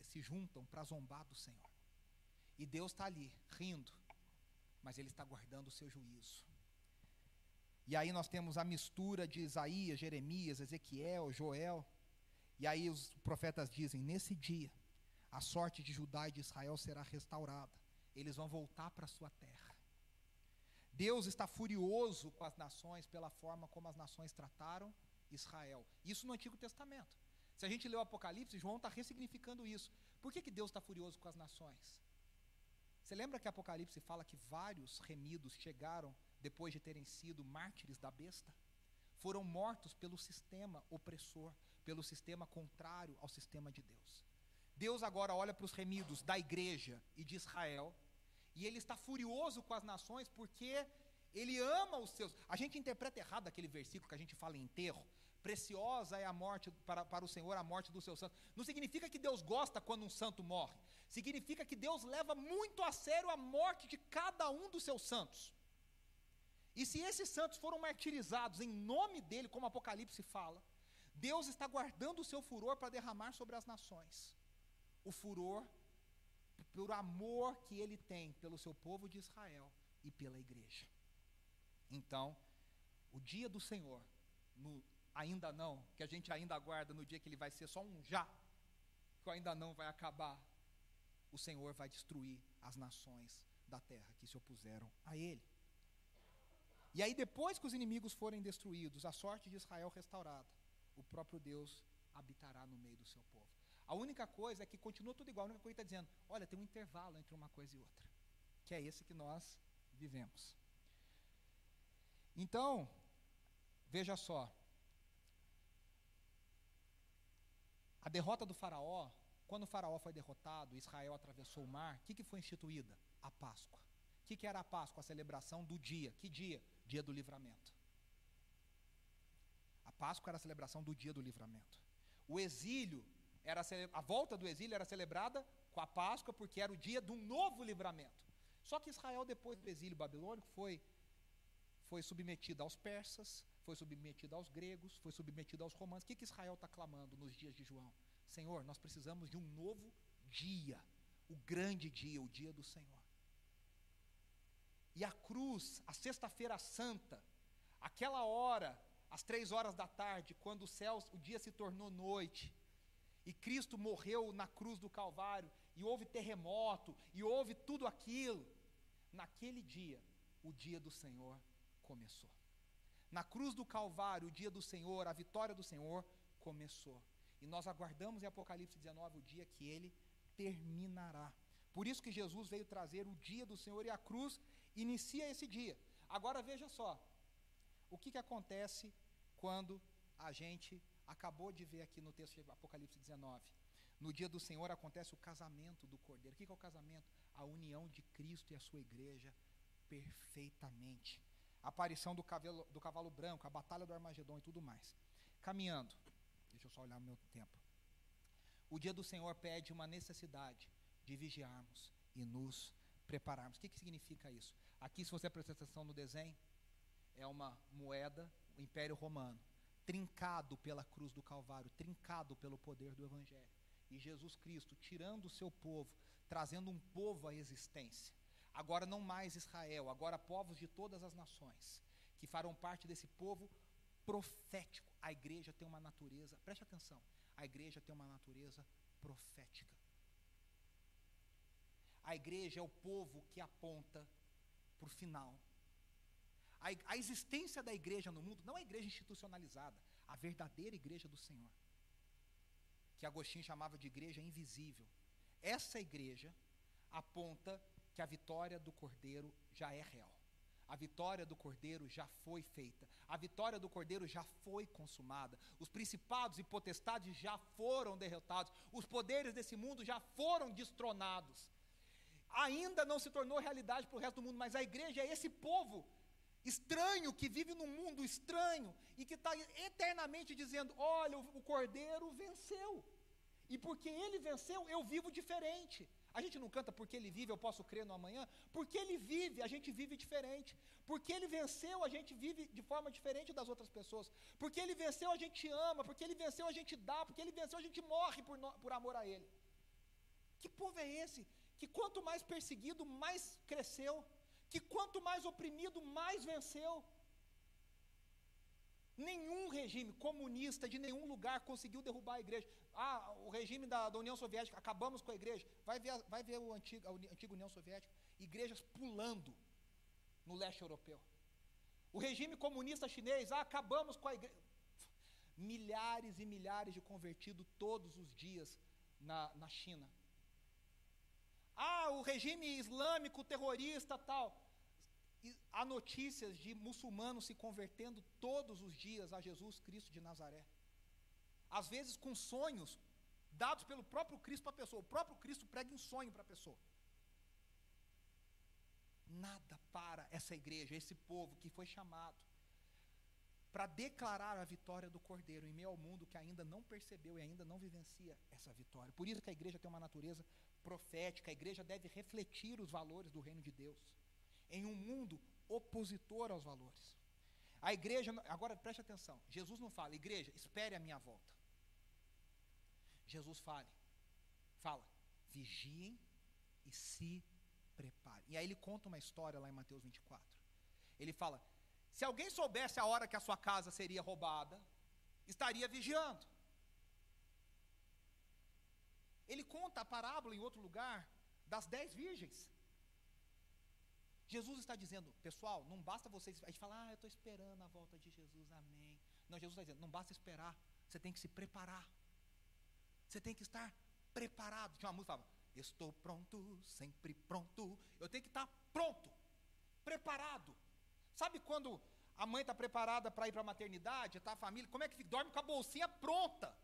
se juntam para zombar do Senhor. E Deus está ali, rindo, mas Ele está guardando o seu juízo. E aí nós temos a mistura de Isaías, Jeremias, Ezequiel, Joel. E aí os profetas dizem: nesse dia, a sorte de Judá e de Israel será restaurada eles vão voltar para sua terra. Deus está furioso com as nações pela forma como as nações trataram Israel. Isso no Antigo Testamento. Se a gente lê o Apocalipse, João está ressignificando isso. Por que, que Deus está furioso com as nações? Você lembra que Apocalipse fala que vários remidos chegaram depois de terem sido mártires da besta? Foram mortos pelo sistema opressor, pelo sistema contrário ao sistema de Deus. Deus agora olha para os remidos da igreja e de Israel, e ele está furioso com as nações porque ele ama os seus. A gente interpreta errado aquele versículo que a gente fala em enterro. Preciosa é a morte para, para o Senhor, a morte do seu santo. Não significa que Deus gosta quando um santo morre. Significa que Deus leva muito a sério a morte de cada um dos seus santos. E se esses santos foram martirizados em nome dele, como Apocalipse fala, Deus está guardando o seu furor para derramar sobre as nações. O furor por amor que ele tem pelo seu povo de Israel e pela igreja. Então, o dia do Senhor, no ainda não, que a gente ainda aguarda no dia que ele vai ser só um já, que o ainda não vai acabar, o Senhor vai destruir as nações da terra que se opuseram a ele. E aí, depois que os inimigos forem destruídos, a sorte de Israel restaurada, o próprio Deus habitará no meio do seu povo. A única coisa é que continua tudo igual, a única coisa está dizendo, olha, tem um intervalo entre uma coisa e outra, que é esse que nós vivemos. Então, veja só, A derrota do Faraó, quando o Faraó foi derrotado, Israel atravessou o mar, o que, que foi instituída? A Páscoa. O que, que era a Páscoa? A celebração do dia. Que dia? Dia do livramento. Páscoa era a celebração do dia do livramento. O exílio, era a, volta do exílio era celebrada com a Páscoa, porque era o dia de um novo livramento. Só que Israel, depois do exílio babilônico, foi, foi submetido aos persas, foi submetido aos gregos, foi submetido aos romanos. O que, que Israel está clamando nos dias de João? Senhor, nós precisamos de um novo dia, o grande dia, o dia do Senhor. E a cruz, a sexta-feira santa, aquela hora, às três horas da tarde, quando o céu, o dia se tornou noite, e Cristo morreu na cruz do Calvário, e houve terremoto, e houve tudo aquilo, naquele dia, o dia do Senhor começou. Na cruz do Calvário, o dia do Senhor, a vitória do Senhor começou. E nós aguardamos em Apocalipse 19 o dia que ele terminará. Por isso que Jesus veio trazer o dia do Senhor e a cruz inicia esse dia. Agora veja só, o que, que acontece quando a gente acabou de ver aqui no texto de Apocalipse 19. No dia do Senhor acontece o casamento do Cordeiro. O que, é o casamento? A união de Cristo e a sua igreja perfeitamente a aparição do cavalo, do cavalo branco, a batalha do Armagedon e tudo mais. Caminhando, deixa eu só olhar o meu tempo. O dia do Senhor pede uma necessidade de vigiarmos e nos prepararmos. O que, que significa isso? Aqui, se você prestar atenção no desenho, é uma moeda, o Império Romano, trincado pela cruz do Calvário, trincado pelo poder do Evangelho. E Jesus Cristo tirando o seu povo, trazendo um povo à existência Agora não mais Israel, agora povos de todas as nações, que farão parte desse povo profético. A igreja tem uma natureza, preste atenção, a igreja tem uma natureza profética. A igreja é o povo que aponta para o final. A, a existência da igreja no mundo não é a igreja institucionalizada, a verdadeira igreja do Senhor, que Agostinho chamava de igreja invisível. Essa igreja aponta que a vitória do Cordeiro já é real. A vitória do Cordeiro já foi feita. A vitória do Cordeiro já foi consumada. Os principados e potestades já foram derrotados. Os poderes desse mundo já foram destronados. Ainda não se tornou realidade para o resto do mundo, mas a igreja é esse povo estranho que vive num mundo estranho e que está eternamente dizendo: olha, o Cordeiro venceu. E porque ele venceu, eu vivo diferente. A gente não canta porque ele vive, eu posso crer no amanhã. Porque ele vive, a gente vive diferente. Porque ele venceu, a gente vive de forma diferente das outras pessoas. Porque ele venceu, a gente ama. Porque ele venceu, a gente dá. Porque ele venceu, a gente morre por, no, por amor a ele. Que povo é esse? Que quanto mais perseguido, mais cresceu. Que quanto mais oprimido, mais venceu. Nenhum regime comunista de nenhum lugar conseguiu derrubar a igreja. Ah, o regime da, da União Soviética, acabamos com a igreja. Vai ver, vai ver o antigo, a União Soviética, igrejas pulando no leste europeu. O regime comunista chinês, ah, acabamos com a igreja. Milhares e milhares de convertidos todos os dias na, na China. Ah, o regime islâmico terrorista tal. Há notícias de muçulmanos se convertendo todos os dias a Jesus Cristo de Nazaré. Às vezes com sonhos dados pelo próprio Cristo para a pessoa. O próprio Cristo prega em sonho para a pessoa. Nada para essa igreja, esse povo que foi chamado para declarar a vitória do Cordeiro em meio ao mundo que ainda não percebeu e ainda não vivencia essa vitória. Por isso que a igreja tem uma natureza profética, a igreja deve refletir os valores do reino de Deus em um mundo opositor aos valores. A igreja, agora preste atenção, Jesus não fala, igreja, espere a minha volta. Jesus fale, fala, vigiem e se preparem. E aí ele conta uma história lá em Mateus 24. Ele fala: se alguém soubesse a hora que a sua casa seria roubada, estaria vigiando. Ele conta a parábola em outro lugar das dez virgens. Jesus está dizendo, pessoal, não basta vocês. A gente fala, ah, eu estou esperando a volta de Jesus, amém. Não, Jesus está dizendo, não basta esperar, você tem que se preparar. Você tem que estar preparado. Tinha uma música que falava, estou pronto, sempre pronto. Eu tenho que estar pronto, preparado. Sabe quando a mãe está preparada para ir para a maternidade, está a família, como é que fica? Dorme com a bolsinha pronta.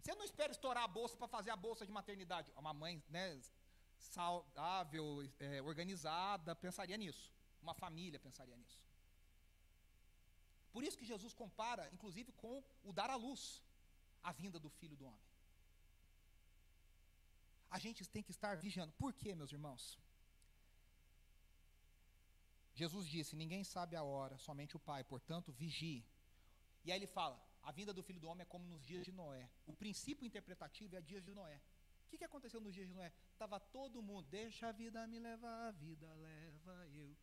Você não espera estourar a bolsa para fazer a bolsa de maternidade. Uma mãe né, saudável, é, organizada, pensaria nisso. Uma família pensaria nisso. Por isso que Jesus compara, inclusive, com o dar à luz, a vinda do Filho do Homem. A gente tem que estar vigiando. Por quê, meus irmãos? Jesus disse: Ninguém sabe a hora, somente o Pai, portanto, vigie. E aí ele fala: A vinda do filho do homem é como nos dias de Noé. O princípio interpretativo é dias de Noé. O que, que aconteceu nos dias de Noé? Estava todo mundo, deixa a vida me levar, a vida leva eu.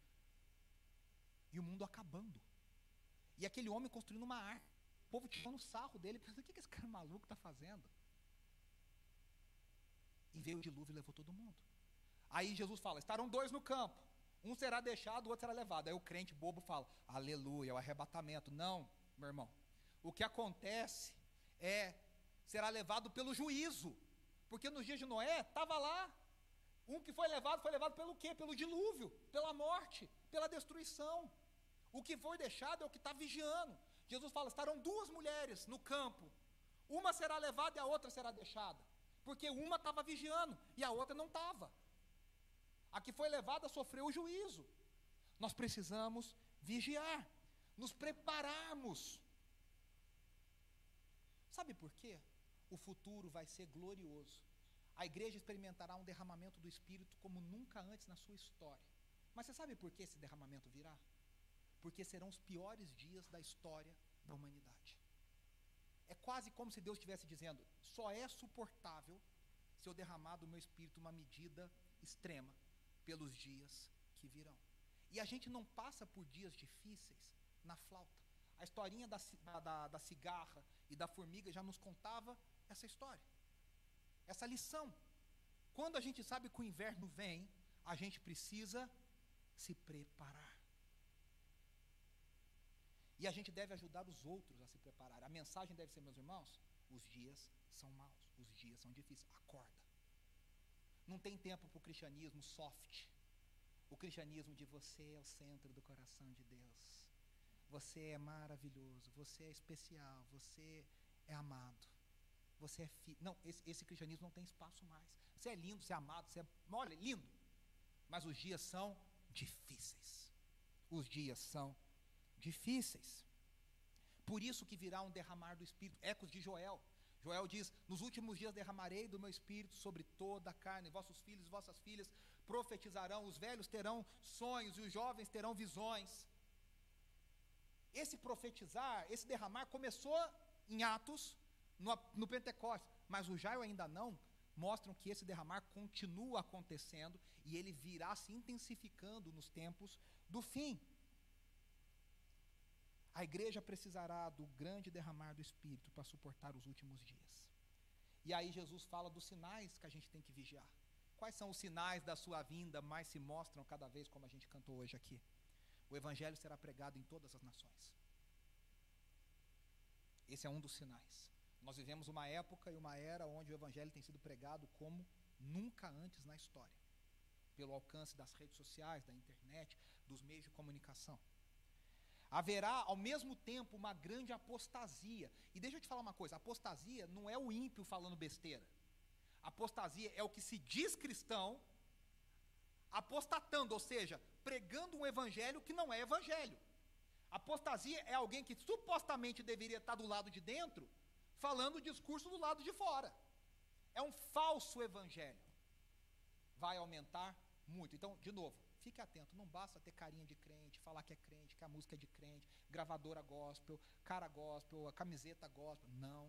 E o mundo acabando. E aquele homem construindo uma arca. O povo tirando sarro dele, pensando: o que, que esse cara maluco está fazendo? E veio o dilúvio e levou todo mundo. Aí Jesus fala: estarão dois no campo. Um será deixado, o outro será levado. Aí o crente bobo fala: Aleluia, é o arrebatamento. Não, meu irmão. O que acontece é será levado pelo juízo. Porque nos dias de Noé estava lá. Um que foi levado foi levado pelo quê? Pelo dilúvio, pela morte, pela destruição. O que foi deixado é o que está vigiando. Jesus fala: estarão duas mulheres no campo. Uma será levada e a outra será deixada. Porque uma estava vigiando e a outra não estava. A que foi levada sofreu o juízo. Nós precisamos vigiar, nos prepararmos. Sabe por quê? O futuro vai ser glorioso. A igreja experimentará um derramamento do Espírito como nunca antes na sua história. Mas você sabe por que esse derramamento virá? Porque serão os piores dias da história da humanidade. É quase como se Deus estivesse dizendo: só é suportável se eu derramar do meu espírito uma medida extrema pelos dias que virão. E a gente não passa por dias difíceis na flauta. A historinha da, da, da cigarra e da formiga já nos contava essa história, essa lição. Quando a gente sabe que o inverno vem, a gente precisa se preparar. E a gente deve ajudar os outros a se preparar. A mensagem deve ser, meus irmãos, os dias são maus, os dias são difíceis. Acorda. Não tem tempo para o cristianismo soft. O cristianismo de você é o centro do coração de Deus. Você é maravilhoso, você é especial, você é amado. Você é filho. Não, esse, esse, cristianismo não tem espaço mais. Você é lindo, você é amado, você é. Olha, lindo. Mas os dias são difíceis. Os dias são difíceis. Por isso que virá um derramar do Espírito. Ecos de Joel. Joel diz: Nos últimos dias derramarei do meu espírito sobre toda a carne, vossos filhos e vossas filhas profetizarão, os velhos terão sonhos e os jovens terão visões. Esse profetizar, esse derramar começou em Atos, no, no Pentecostes, mas o Jairo ainda não, mostram que esse derramar continua acontecendo e ele virá se intensificando nos tempos do fim. A igreja precisará do grande derramar do Espírito para suportar os últimos dias. E aí Jesus fala dos sinais que a gente tem que vigiar. Quais são os sinais da sua vinda mais se mostram cada vez como a gente cantou hoje aqui? o evangelho será pregado em todas as nações. Esse é um dos sinais. Nós vivemos uma época e uma era onde o evangelho tem sido pregado como nunca antes na história, pelo alcance das redes sociais, da internet, dos meios de comunicação. Haverá ao mesmo tempo uma grande apostasia. E deixa eu te falar uma coisa: apostasia não é o ímpio falando besteira. Apostasia é o que se diz cristão apostatando, ou seja, pregando um evangelho que não é evangelho. Apostasia é alguém que supostamente deveria estar do lado de dentro, falando o discurso do lado de fora. É um falso evangelho. Vai aumentar muito. Então, de novo, fique atento, não basta ter carinha de crente, falar que é crente, que a música é de crente, gravadora gospel, cara gospel, a camiseta gospel. Não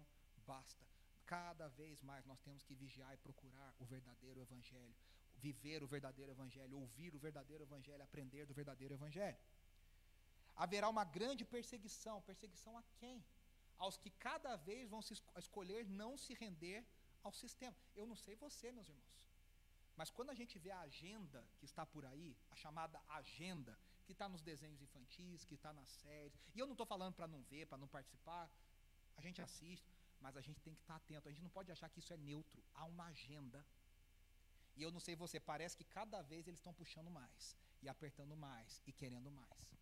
basta. Cada vez mais nós temos que vigiar e procurar o verdadeiro evangelho viver o verdadeiro evangelho, ouvir o verdadeiro evangelho, aprender do verdadeiro evangelho. Haverá uma grande perseguição, perseguição a quem? Aos que cada vez vão se escolher não se render ao sistema. Eu não sei você, meus irmãos. Mas quando a gente vê a agenda que está por aí, a chamada agenda, que está nos desenhos infantis, que está nas séries, e eu não estou falando para não ver, para não participar, a gente assiste, mas a gente tem que estar atento, a gente não pode achar que isso é neutro, há uma agenda e eu não sei você, parece que cada vez eles estão puxando mais, e apertando mais, e querendo mais.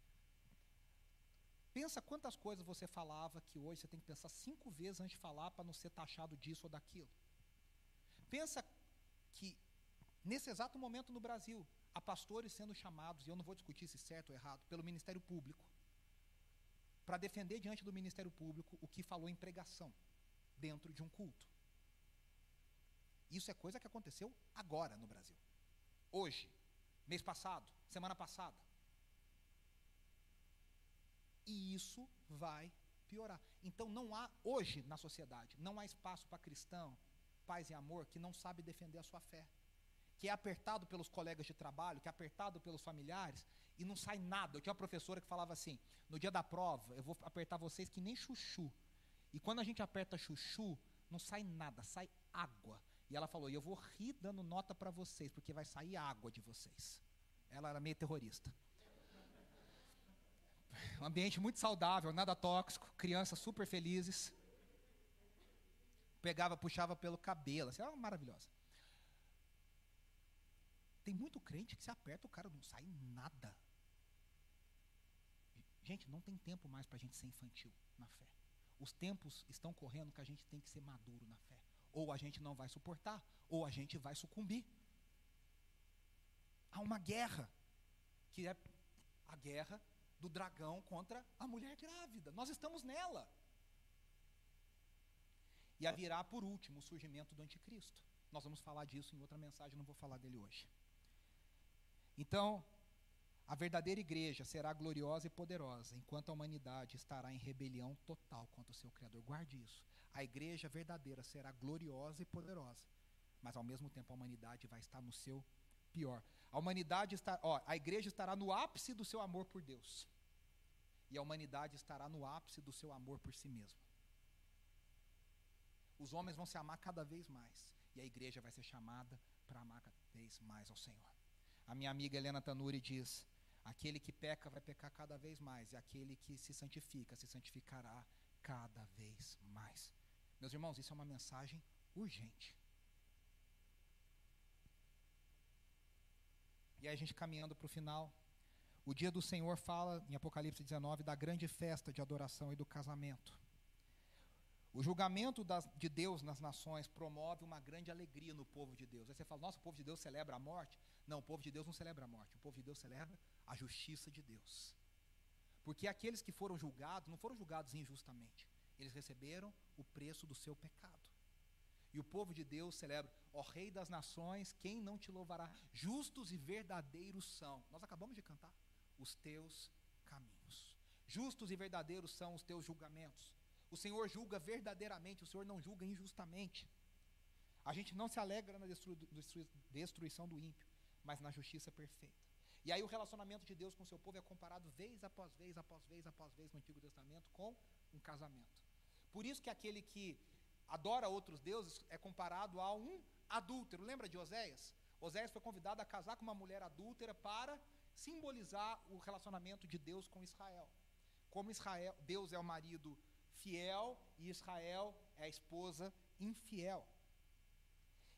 Pensa quantas coisas você falava que hoje você tem que pensar cinco vezes antes de falar para não ser taxado disso ou daquilo. Pensa que, nesse exato momento no Brasil, há pastores sendo chamados, e eu não vou discutir se certo ou errado, pelo Ministério Público, para defender diante do Ministério Público o que falou em pregação, dentro de um culto. Isso é coisa que aconteceu agora no Brasil. Hoje, mês passado, semana passada. E isso vai piorar. Então não há hoje na sociedade, não há espaço para cristão, paz e amor que não sabe defender a sua fé. Que é apertado pelos colegas de trabalho, que é apertado pelos familiares e não sai nada. Eu tinha uma professora que falava assim: "No dia da prova, eu vou apertar vocês que nem chuchu". E quando a gente aperta chuchu, não sai nada, sai água. E ela falou: e eu vou rir dando nota para vocês, porque vai sair água de vocês. Ela era meio terrorista. Um ambiente muito saudável, nada tóxico, crianças super felizes. Pegava, puxava pelo cabelo, assim, era maravilhosa. Tem muito crente que se aperta, o cara não sai nada. Gente, não tem tempo mais para a gente ser infantil na fé. Os tempos estão correndo que a gente tem que ser maduro na fé. Ou a gente não vai suportar, ou a gente vai sucumbir. Há uma guerra, que é a guerra do dragão contra a mulher grávida. Nós estamos nela. E haverá, por último, o surgimento do anticristo. Nós vamos falar disso em outra mensagem, não vou falar dele hoje. Então, a verdadeira igreja será gloriosa e poderosa, enquanto a humanidade estará em rebelião total contra o seu Criador. Guarde isso. A igreja verdadeira será gloriosa e poderosa, mas ao mesmo tempo a humanidade vai estar no seu pior. A humanidade está, ó, a igreja estará no ápice do seu amor por Deus. E a humanidade estará no ápice do seu amor por si mesma. Os homens vão se amar cada vez mais, e a igreja vai ser chamada para amar cada vez mais ao Senhor. A minha amiga Helena Tanuri diz: Aquele que peca vai pecar cada vez mais, e aquele que se santifica se santificará cada vez mais. Meus irmãos, isso é uma mensagem urgente. E aí a gente caminhando para o final. O dia do Senhor fala, em Apocalipse 19, da grande festa de adoração e do casamento. O julgamento das, de Deus nas nações promove uma grande alegria no povo de Deus. Aí você fala, nossa, o povo de Deus celebra a morte? Não, o povo de Deus não celebra a morte. O povo de Deus celebra a justiça de Deus. Porque aqueles que foram julgados não foram julgados injustamente. Eles receberam o preço do seu pecado. E o povo de Deus celebra, ó Rei das Nações, quem não te louvará? Justos e verdadeiros são. Nós acabamos de cantar. Os teus caminhos. Justos e verdadeiros são os teus julgamentos. O Senhor julga verdadeiramente, o Senhor não julga injustamente. A gente não se alegra na destruição do ímpio, mas na justiça perfeita. E aí o relacionamento de Deus com o seu povo é comparado vez após vez, após vez, após vez no Antigo Testamento com um casamento. Por isso que aquele que adora outros deuses é comparado a um adúltero. Lembra de Oséias? Oséias foi convidado a casar com uma mulher adúltera para simbolizar o relacionamento de Deus com Israel. Como Israel, Deus é o marido fiel e Israel é a esposa infiel.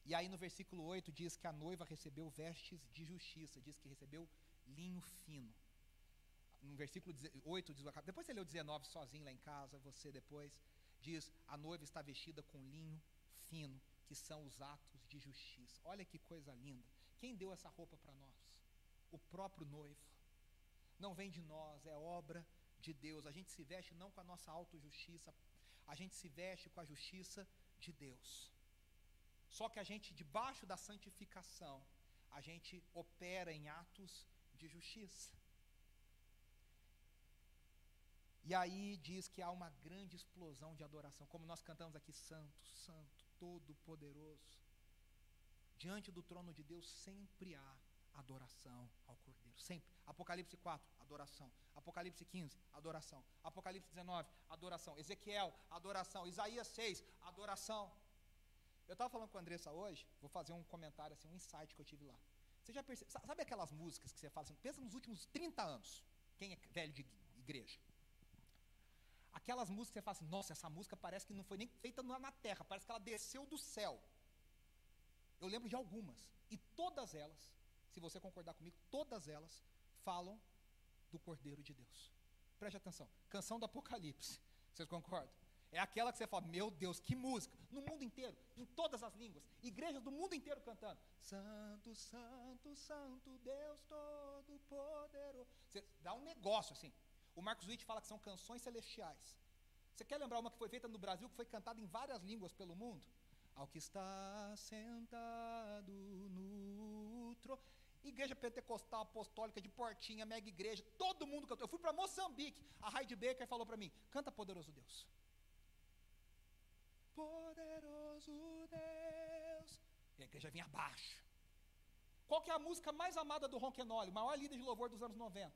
E aí no versículo 8 diz que a noiva recebeu vestes de justiça, diz que recebeu linho fino. No versículo 8 diz, depois você leu 19 sozinho lá em casa, você depois diz, a noiva está vestida com linho fino, que são os atos de justiça. Olha que coisa linda. Quem deu essa roupa para nós? O próprio noivo. Não vem de nós, é obra de Deus. A gente se veste não com a nossa autojustiça, a gente se veste com a justiça de Deus. Só que a gente, debaixo da santificação, a gente opera em atos de justiça. E aí diz que há uma grande explosão de adoração, como nós cantamos aqui, Santo, Santo, Todo-Poderoso. Diante do trono de Deus sempre há adoração ao Cordeiro, sempre. Apocalipse 4, adoração. Apocalipse 15, adoração. Apocalipse 19, adoração. Ezequiel, adoração. Isaías 6, adoração. Eu estava falando com a Andressa hoje, vou fazer um comentário, assim, um insight que eu tive lá. Você já percebe, sabe aquelas músicas que você fala assim, pensa nos últimos 30 anos, quem é velho de igreja? Aquelas músicas que você fala assim, nossa, essa música parece que não foi nem feita na terra, parece que ela desceu do céu. Eu lembro de algumas, e todas elas, se você concordar comigo, todas elas falam do Cordeiro de Deus. Preste atenção, canção do Apocalipse, vocês concordam? É aquela que você fala, meu Deus, que música. No mundo inteiro, em todas as línguas. Igrejas do mundo inteiro cantando. Santo, Santo, Santo, Deus Todo-Poderoso. Você dá um negócio assim. O Marcos Witt fala que são canções celestiais. Você quer lembrar uma que foi feita no Brasil, que foi cantada em várias línguas pelo mundo? Ao que está sentado no trono. Igreja pentecostal, apostólica, de portinha, mega igreja, todo mundo cantou. Eu fui para Moçambique, a Heidi Baker falou para mim: canta poderoso Deus. Poderoso Deus. E a igreja vinha abaixo. Qual que é a música mais amada do Ronquenole, o maior líder de louvor dos anos 90?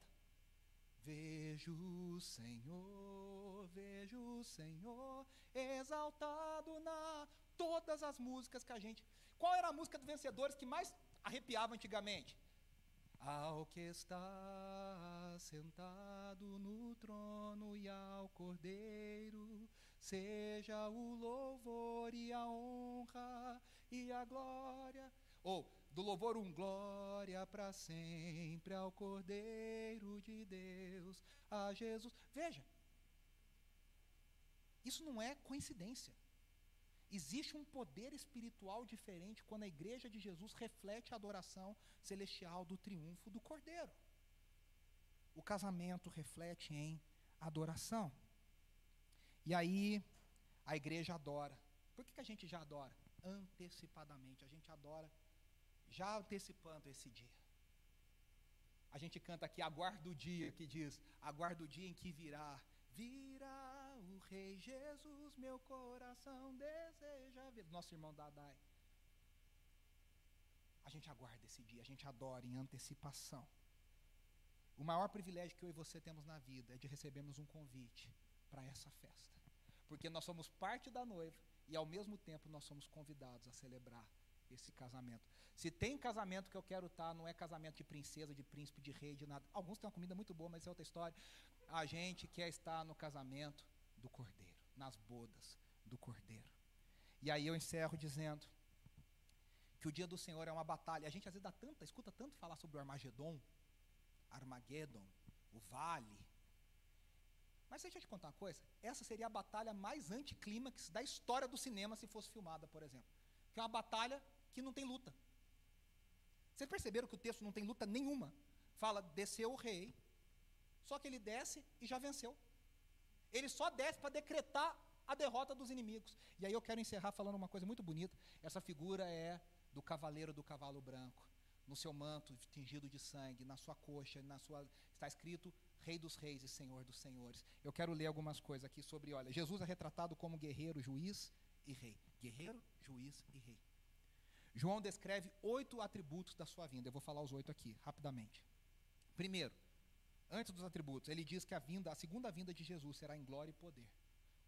Vejo o Senhor, vejo o Senhor exaltado na todas as músicas que a gente. Qual era a música dos vencedores que mais arrepiava antigamente? Ao que está sentado no trono e ao Cordeiro seja o louvor e a honra e a glória. Ou do louvor um glória para sempre ao Cordeiro de Deus, a Jesus. Veja, isso não é coincidência. Existe um poder espiritual diferente quando a igreja de Jesus reflete a adoração celestial do triunfo do Cordeiro. O casamento reflete em adoração. E aí, a igreja adora. Por que, que a gente já adora? Antecipadamente. A gente adora já antecipando esse dia. A gente canta aqui, aguarda o dia, que diz, aguarda o dia em que virá. Virá Rei Jesus, meu coração deseja ver. Nosso irmão Dadai. A gente aguarda esse dia, a gente adora em antecipação. O maior privilégio que eu e você temos na vida é de recebermos um convite para essa festa. Porque nós somos parte da noiva e ao mesmo tempo nós somos convidados a celebrar esse casamento. Se tem casamento que eu quero estar, não é casamento de princesa, de príncipe, de rei, de nada. Alguns têm uma comida muito boa, mas é outra história. A gente quer estar no casamento do Cordeiro, nas bodas do Cordeiro. E aí eu encerro dizendo que o dia do Senhor é uma batalha. A gente às vezes dá tanta, escuta tanto falar sobre o Armagedon, Armageddon, o vale. Mas deixa eu te contar uma coisa, essa seria a batalha mais anticlímax da história do cinema se fosse filmada, por exemplo. Que é uma batalha que não tem luta. Vocês perceberam que o texto não tem luta nenhuma? Fala, desceu o rei, só que ele desce e já venceu. Ele só desce para decretar a derrota dos inimigos. E aí eu quero encerrar falando uma coisa muito bonita. Essa figura é do cavaleiro do cavalo branco. No seu manto tingido de sangue, na sua coxa, na sua está escrito Rei dos Reis e Senhor dos Senhores. Eu quero ler algumas coisas aqui sobre, olha, Jesus é retratado como guerreiro, juiz e rei. Guerreiro, juiz e rei. João descreve oito atributos da sua vinda. Eu vou falar os oito aqui, rapidamente. Primeiro, antes dos atributos, ele diz que a vinda, a segunda vinda de Jesus será em glória e poder.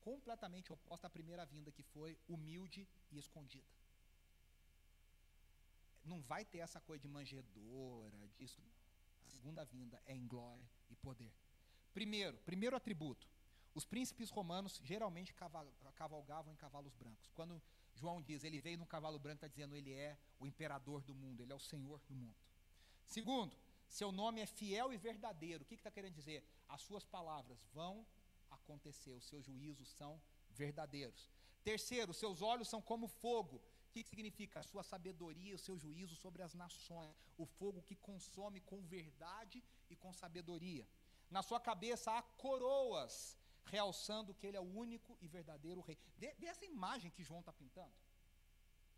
Completamente oposta à primeira vinda, que foi humilde e escondida. Não vai ter essa coisa de manjedora, disso. segunda vinda é em glória e poder. Primeiro, primeiro atributo. Os príncipes romanos geralmente cavalgavam em cavalos brancos. Quando João diz ele veio num cavalo branco, está dizendo ele é o imperador do mundo, ele é o senhor do mundo. Segundo, seu nome é fiel e verdadeiro. O que está querendo dizer? As suas palavras vão acontecer, os seus juízos são verdadeiros. Terceiro, seus olhos são como fogo. O que significa? A sua sabedoria, o seu juízo sobre as nações. O fogo que consome com verdade e com sabedoria. Na sua cabeça há coroas, realçando que ele é o único e verdadeiro rei. Dessa imagem que João está pintando.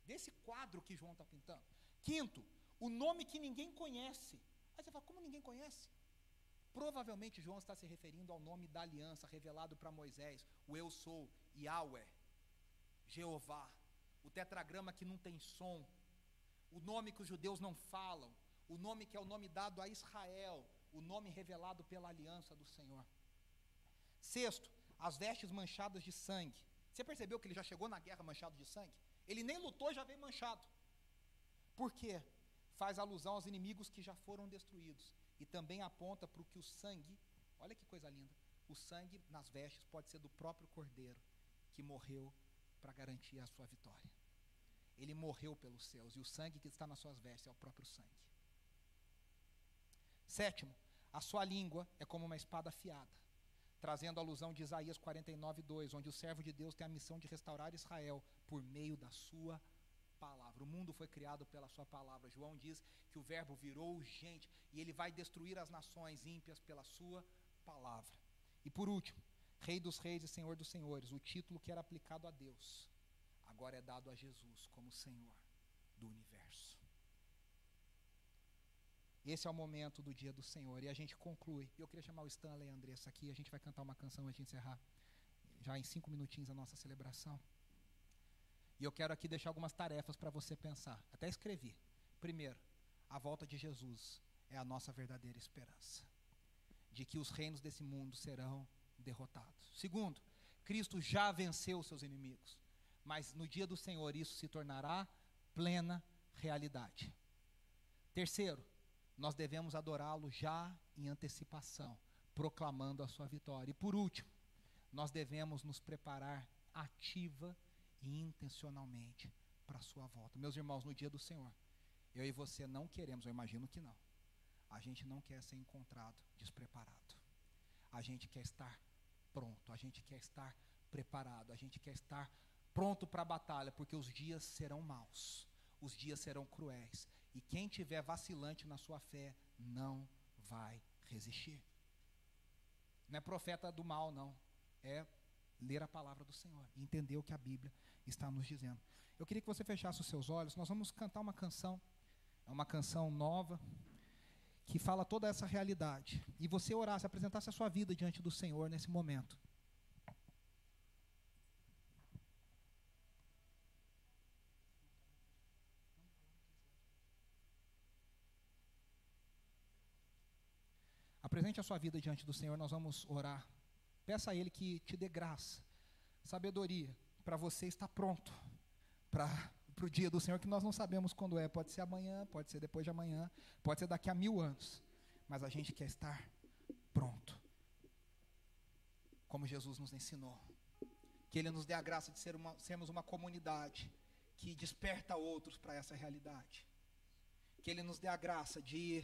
Desse quadro que João está pintando. Quinto, o nome que ninguém conhece. Aí você fala, como ninguém conhece? Provavelmente João está se referindo ao nome da aliança revelado para Moisés, o eu sou, Yahweh, Jeová, o tetragrama que não tem som, o nome que os judeus não falam, o nome que é o nome dado a Israel, o nome revelado pela aliança do Senhor. Sexto, as vestes manchadas de sangue. Você percebeu que ele já chegou na guerra manchado de sangue? Ele nem lutou já veio manchado. Por quê? Faz alusão aos inimigos que já foram destruídos. E também aponta para o que o sangue, olha que coisa linda, o sangue nas vestes pode ser do próprio cordeiro que morreu para garantir a sua vitória. Ele morreu pelos seus, e o sangue que está nas suas vestes é o próprio sangue. Sétimo, a sua língua é como uma espada afiada, trazendo a alusão de Isaías 49, 2, onde o servo de Deus tem a missão de restaurar Israel por meio da sua palavra. O mundo foi criado pela sua palavra. João diz que o verbo virou gente e ele vai destruir as nações ímpias pela sua palavra. E por último, Rei dos Reis e Senhor dos Senhores, o título que era aplicado a Deus, agora é dado a Jesus como Senhor do universo. Esse é o momento do dia do Senhor. E a gente conclui. Eu queria chamar o Stanley e a Andressa aqui. A gente vai cantar uma canção antes de encerrar. Já em cinco minutinhos a nossa celebração. E eu quero aqui deixar algumas tarefas para você pensar. Até escrevi. Primeiro, a volta de Jesus é a nossa verdadeira esperança. De que os reinos desse mundo serão derrotados. Segundo, Cristo já venceu seus inimigos, mas no dia do Senhor isso se tornará plena realidade. Terceiro, nós devemos adorá-lo já em antecipação, proclamando a sua vitória. E por último, nós devemos nos preparar ativa intencionalmente para a sua volta. Meus irmãos, no dia do Senhor, eu e você não queremos, eu imagino que não. A gente não quer ser encontrado despreparado. A gente quer estar pronto, a gente quer estar preparado, a gente quer estar pronto para a batalha, porque os dias serão maus, os dias serão cruéis, e quem tiver vacilante na sua fé não vai resistir. Não é profeta do mal, não. É ler a palavra do Senhor entender o que a Bíblia está nos dizendo. Eu queria que você fechasse os seus olhos. Nós vamos cantar uma canção, é uma canção nova que fala toda essa realidade. E você orasse, apresentasse a sua vida diante do Senhor nesse momento. Apresente a sua vida diante do Senhor, nós vamos orar. Peça a Ele que te dê graça, sabedoria, para você estar pronto para o dia do Senhor que nós não sabemos quando é. Pode ser amanhã, pode ser depois de amanhã, pode ser daqui a mil anos. Mas a gente quer estar pronto. Como Jesus nos ensinou. Que Ele nos dê a graça de ser uma, sermos uma comunidade que desperta outros para essa realidade. Que Ele nos dê a graça de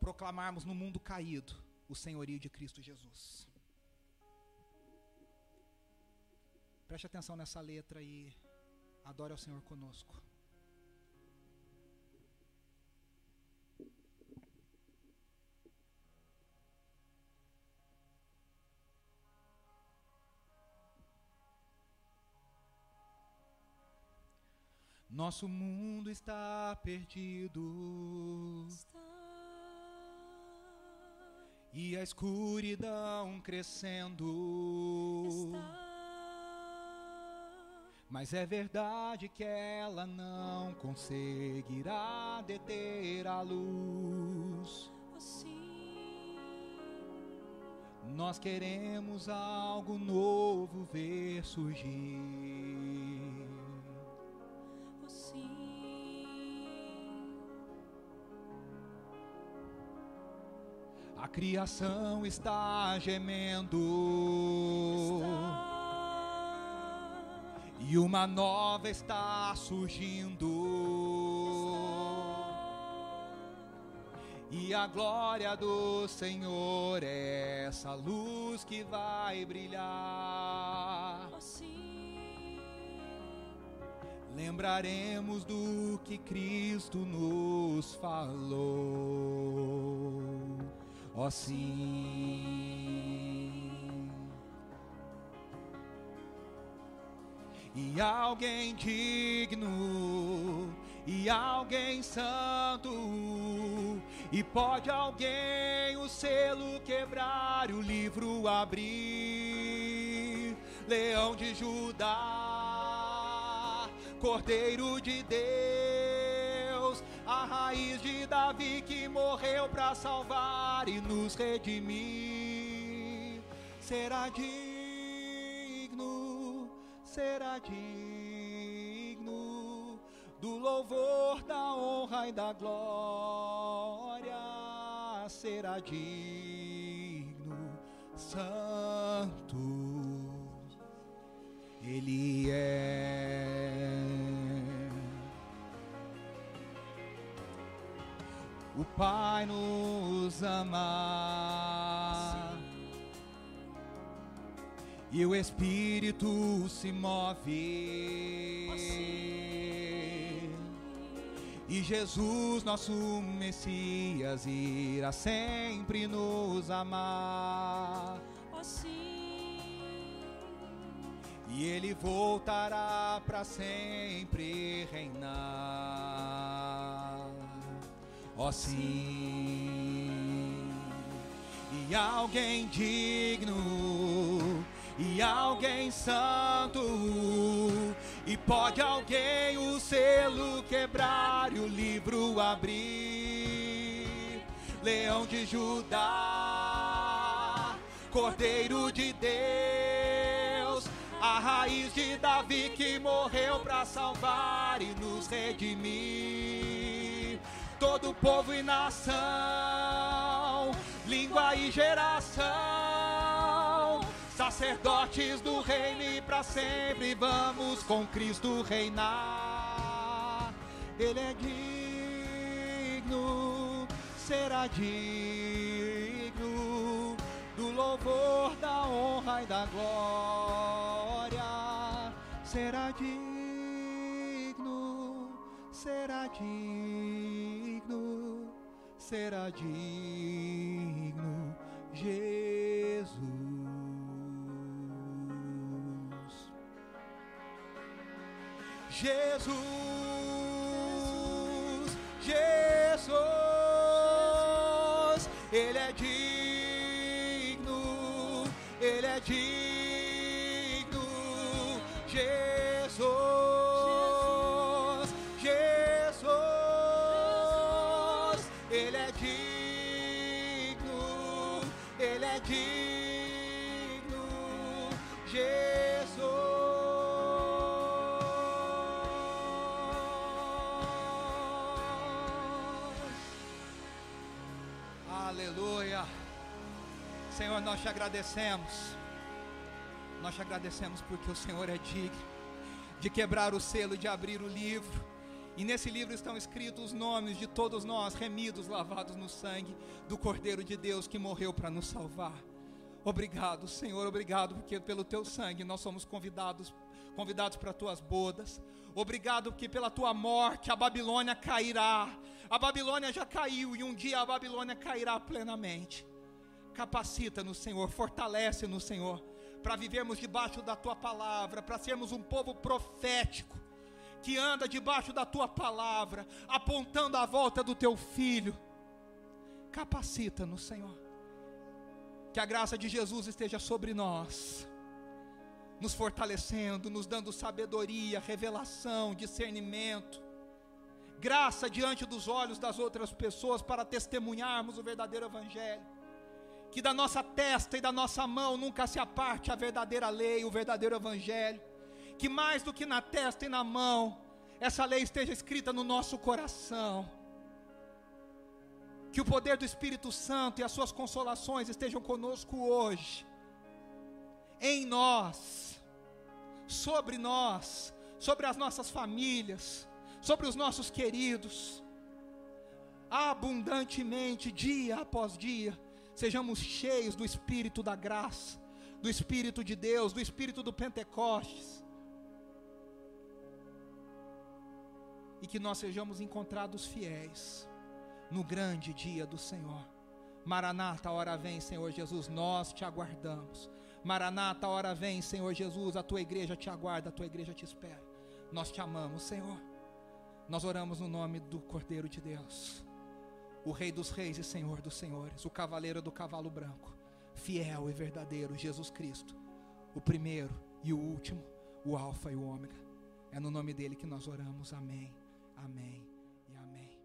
proclamarmos no mundo caído o senhorio de Cristo Jesus. Preste atenção nessa letra e adore ao Senhor conosco. Nosso mundo está perdido. Está. E a escuridão crescendo. Está mas é verdade que ela não conseguirá deter a luz. Nós queremos algo novo ver surgir. Criação está gemendo. E uma nova está surgindo. E a glória do Senhor é essa luz que vai brilhar. Lembraremos do que Cristo nos falou. Ó oh, sim. E alguém digno, e alguém santo, e pode alguém o selo quebrar o livro abrir. Leão de Judá, Cordeiro de Deus, a raiz de Davi que morreu para salvar e nos redimir. Será digno, será digno do louvor, da honra e da glória. Será digno, santo. Ele é. O Pai nos ama e o Espírito se move. E Jesus, nosso Messias, irá sempre nos amar. Oh. E ele voltará para sempre reinar. Oh, sim. E alguém digno, e alguém santo, e pode alguém o selo quebrar e o livro abrir. Leão de Judá, Cordeiro de Deus a raiz de Davi que morreu para salvar e nos redimir. Todo povo e nação, língua e geração, sacerdotes do reino e para sempre vamos com Cristo reinar. Ele é digno, será digno do louvor, da honra e da glória. Será digno, será digno, será digno, Jesus. Jesus, Jesus, Ele é digno, Senhor, nós te agradecemos. Nós te agradecemos porque o Senhor é digno de quebrar o selo, de abrir o livro. E nesse livro estão escritos os nomes de todos nós, remidos, lavados no sangue do Cordeiro de Deus que morreu para nos salvar. Obrigado, Senhor, obrigado porque pelo teu sangue nós somos convidados, convidados para tuas bodas. Obrigado porque pela tua morte a Babilônia cairá. A Babilônia já caiu e um dia a Babilônia cairá plenamente. Capacita-nos, Senhor, fortalece-nos, Senhor, para vivermos debaixo da tua palavra, para sermos um povo profético, que anda debaixo da tua palavra, apontando a volta do teu filho. Capacita-nos, Senhor. Que a graça de Jesus esteja sobre nós, nos fortalecendo, nos dando sabedoria, revelação, discernimento, graça diante dos olhos das outras pessoas para testemunharmos o verdadeiro Evangelho que da nossa testa e da nossa mão nunca se aparte a verdadeira lei, o verdadeiro evangelho, que mais do que na testa e na mão, essa lei esteja escrita no nosso coração. Que o poder do Espírito Santo e as suas consolações estejam conosco hoje, em nós, sobre nós, sobre as nossas famílias, sobre os nossos queridos, abundantemente, dia após dia, sejamos cheios do Espírito da graça, do Espírito de Deus, do Espírito do Pentecostes. E que nós sejamos encontrados fiéis no grande dia do Senhor. Maranata, hora vem, Senhor Jesus, nós te aguardamos. Maranata, hora vem, Senhor Jesus, a tua igreja te aguarda, a tua igreja te espera. Nós te amamos, Senhor. Nós oramos no nome do Cordeiro de Deus, o Rei dos Reis e Senhor dos Senhores, o Cavaleiro do Cavalo Branco, fiel e verdadeiro, Jesus Cristo, o primeiro e o último, o Alfa e o Ômega. É no nome dele que nós oramos. Amém. Amém.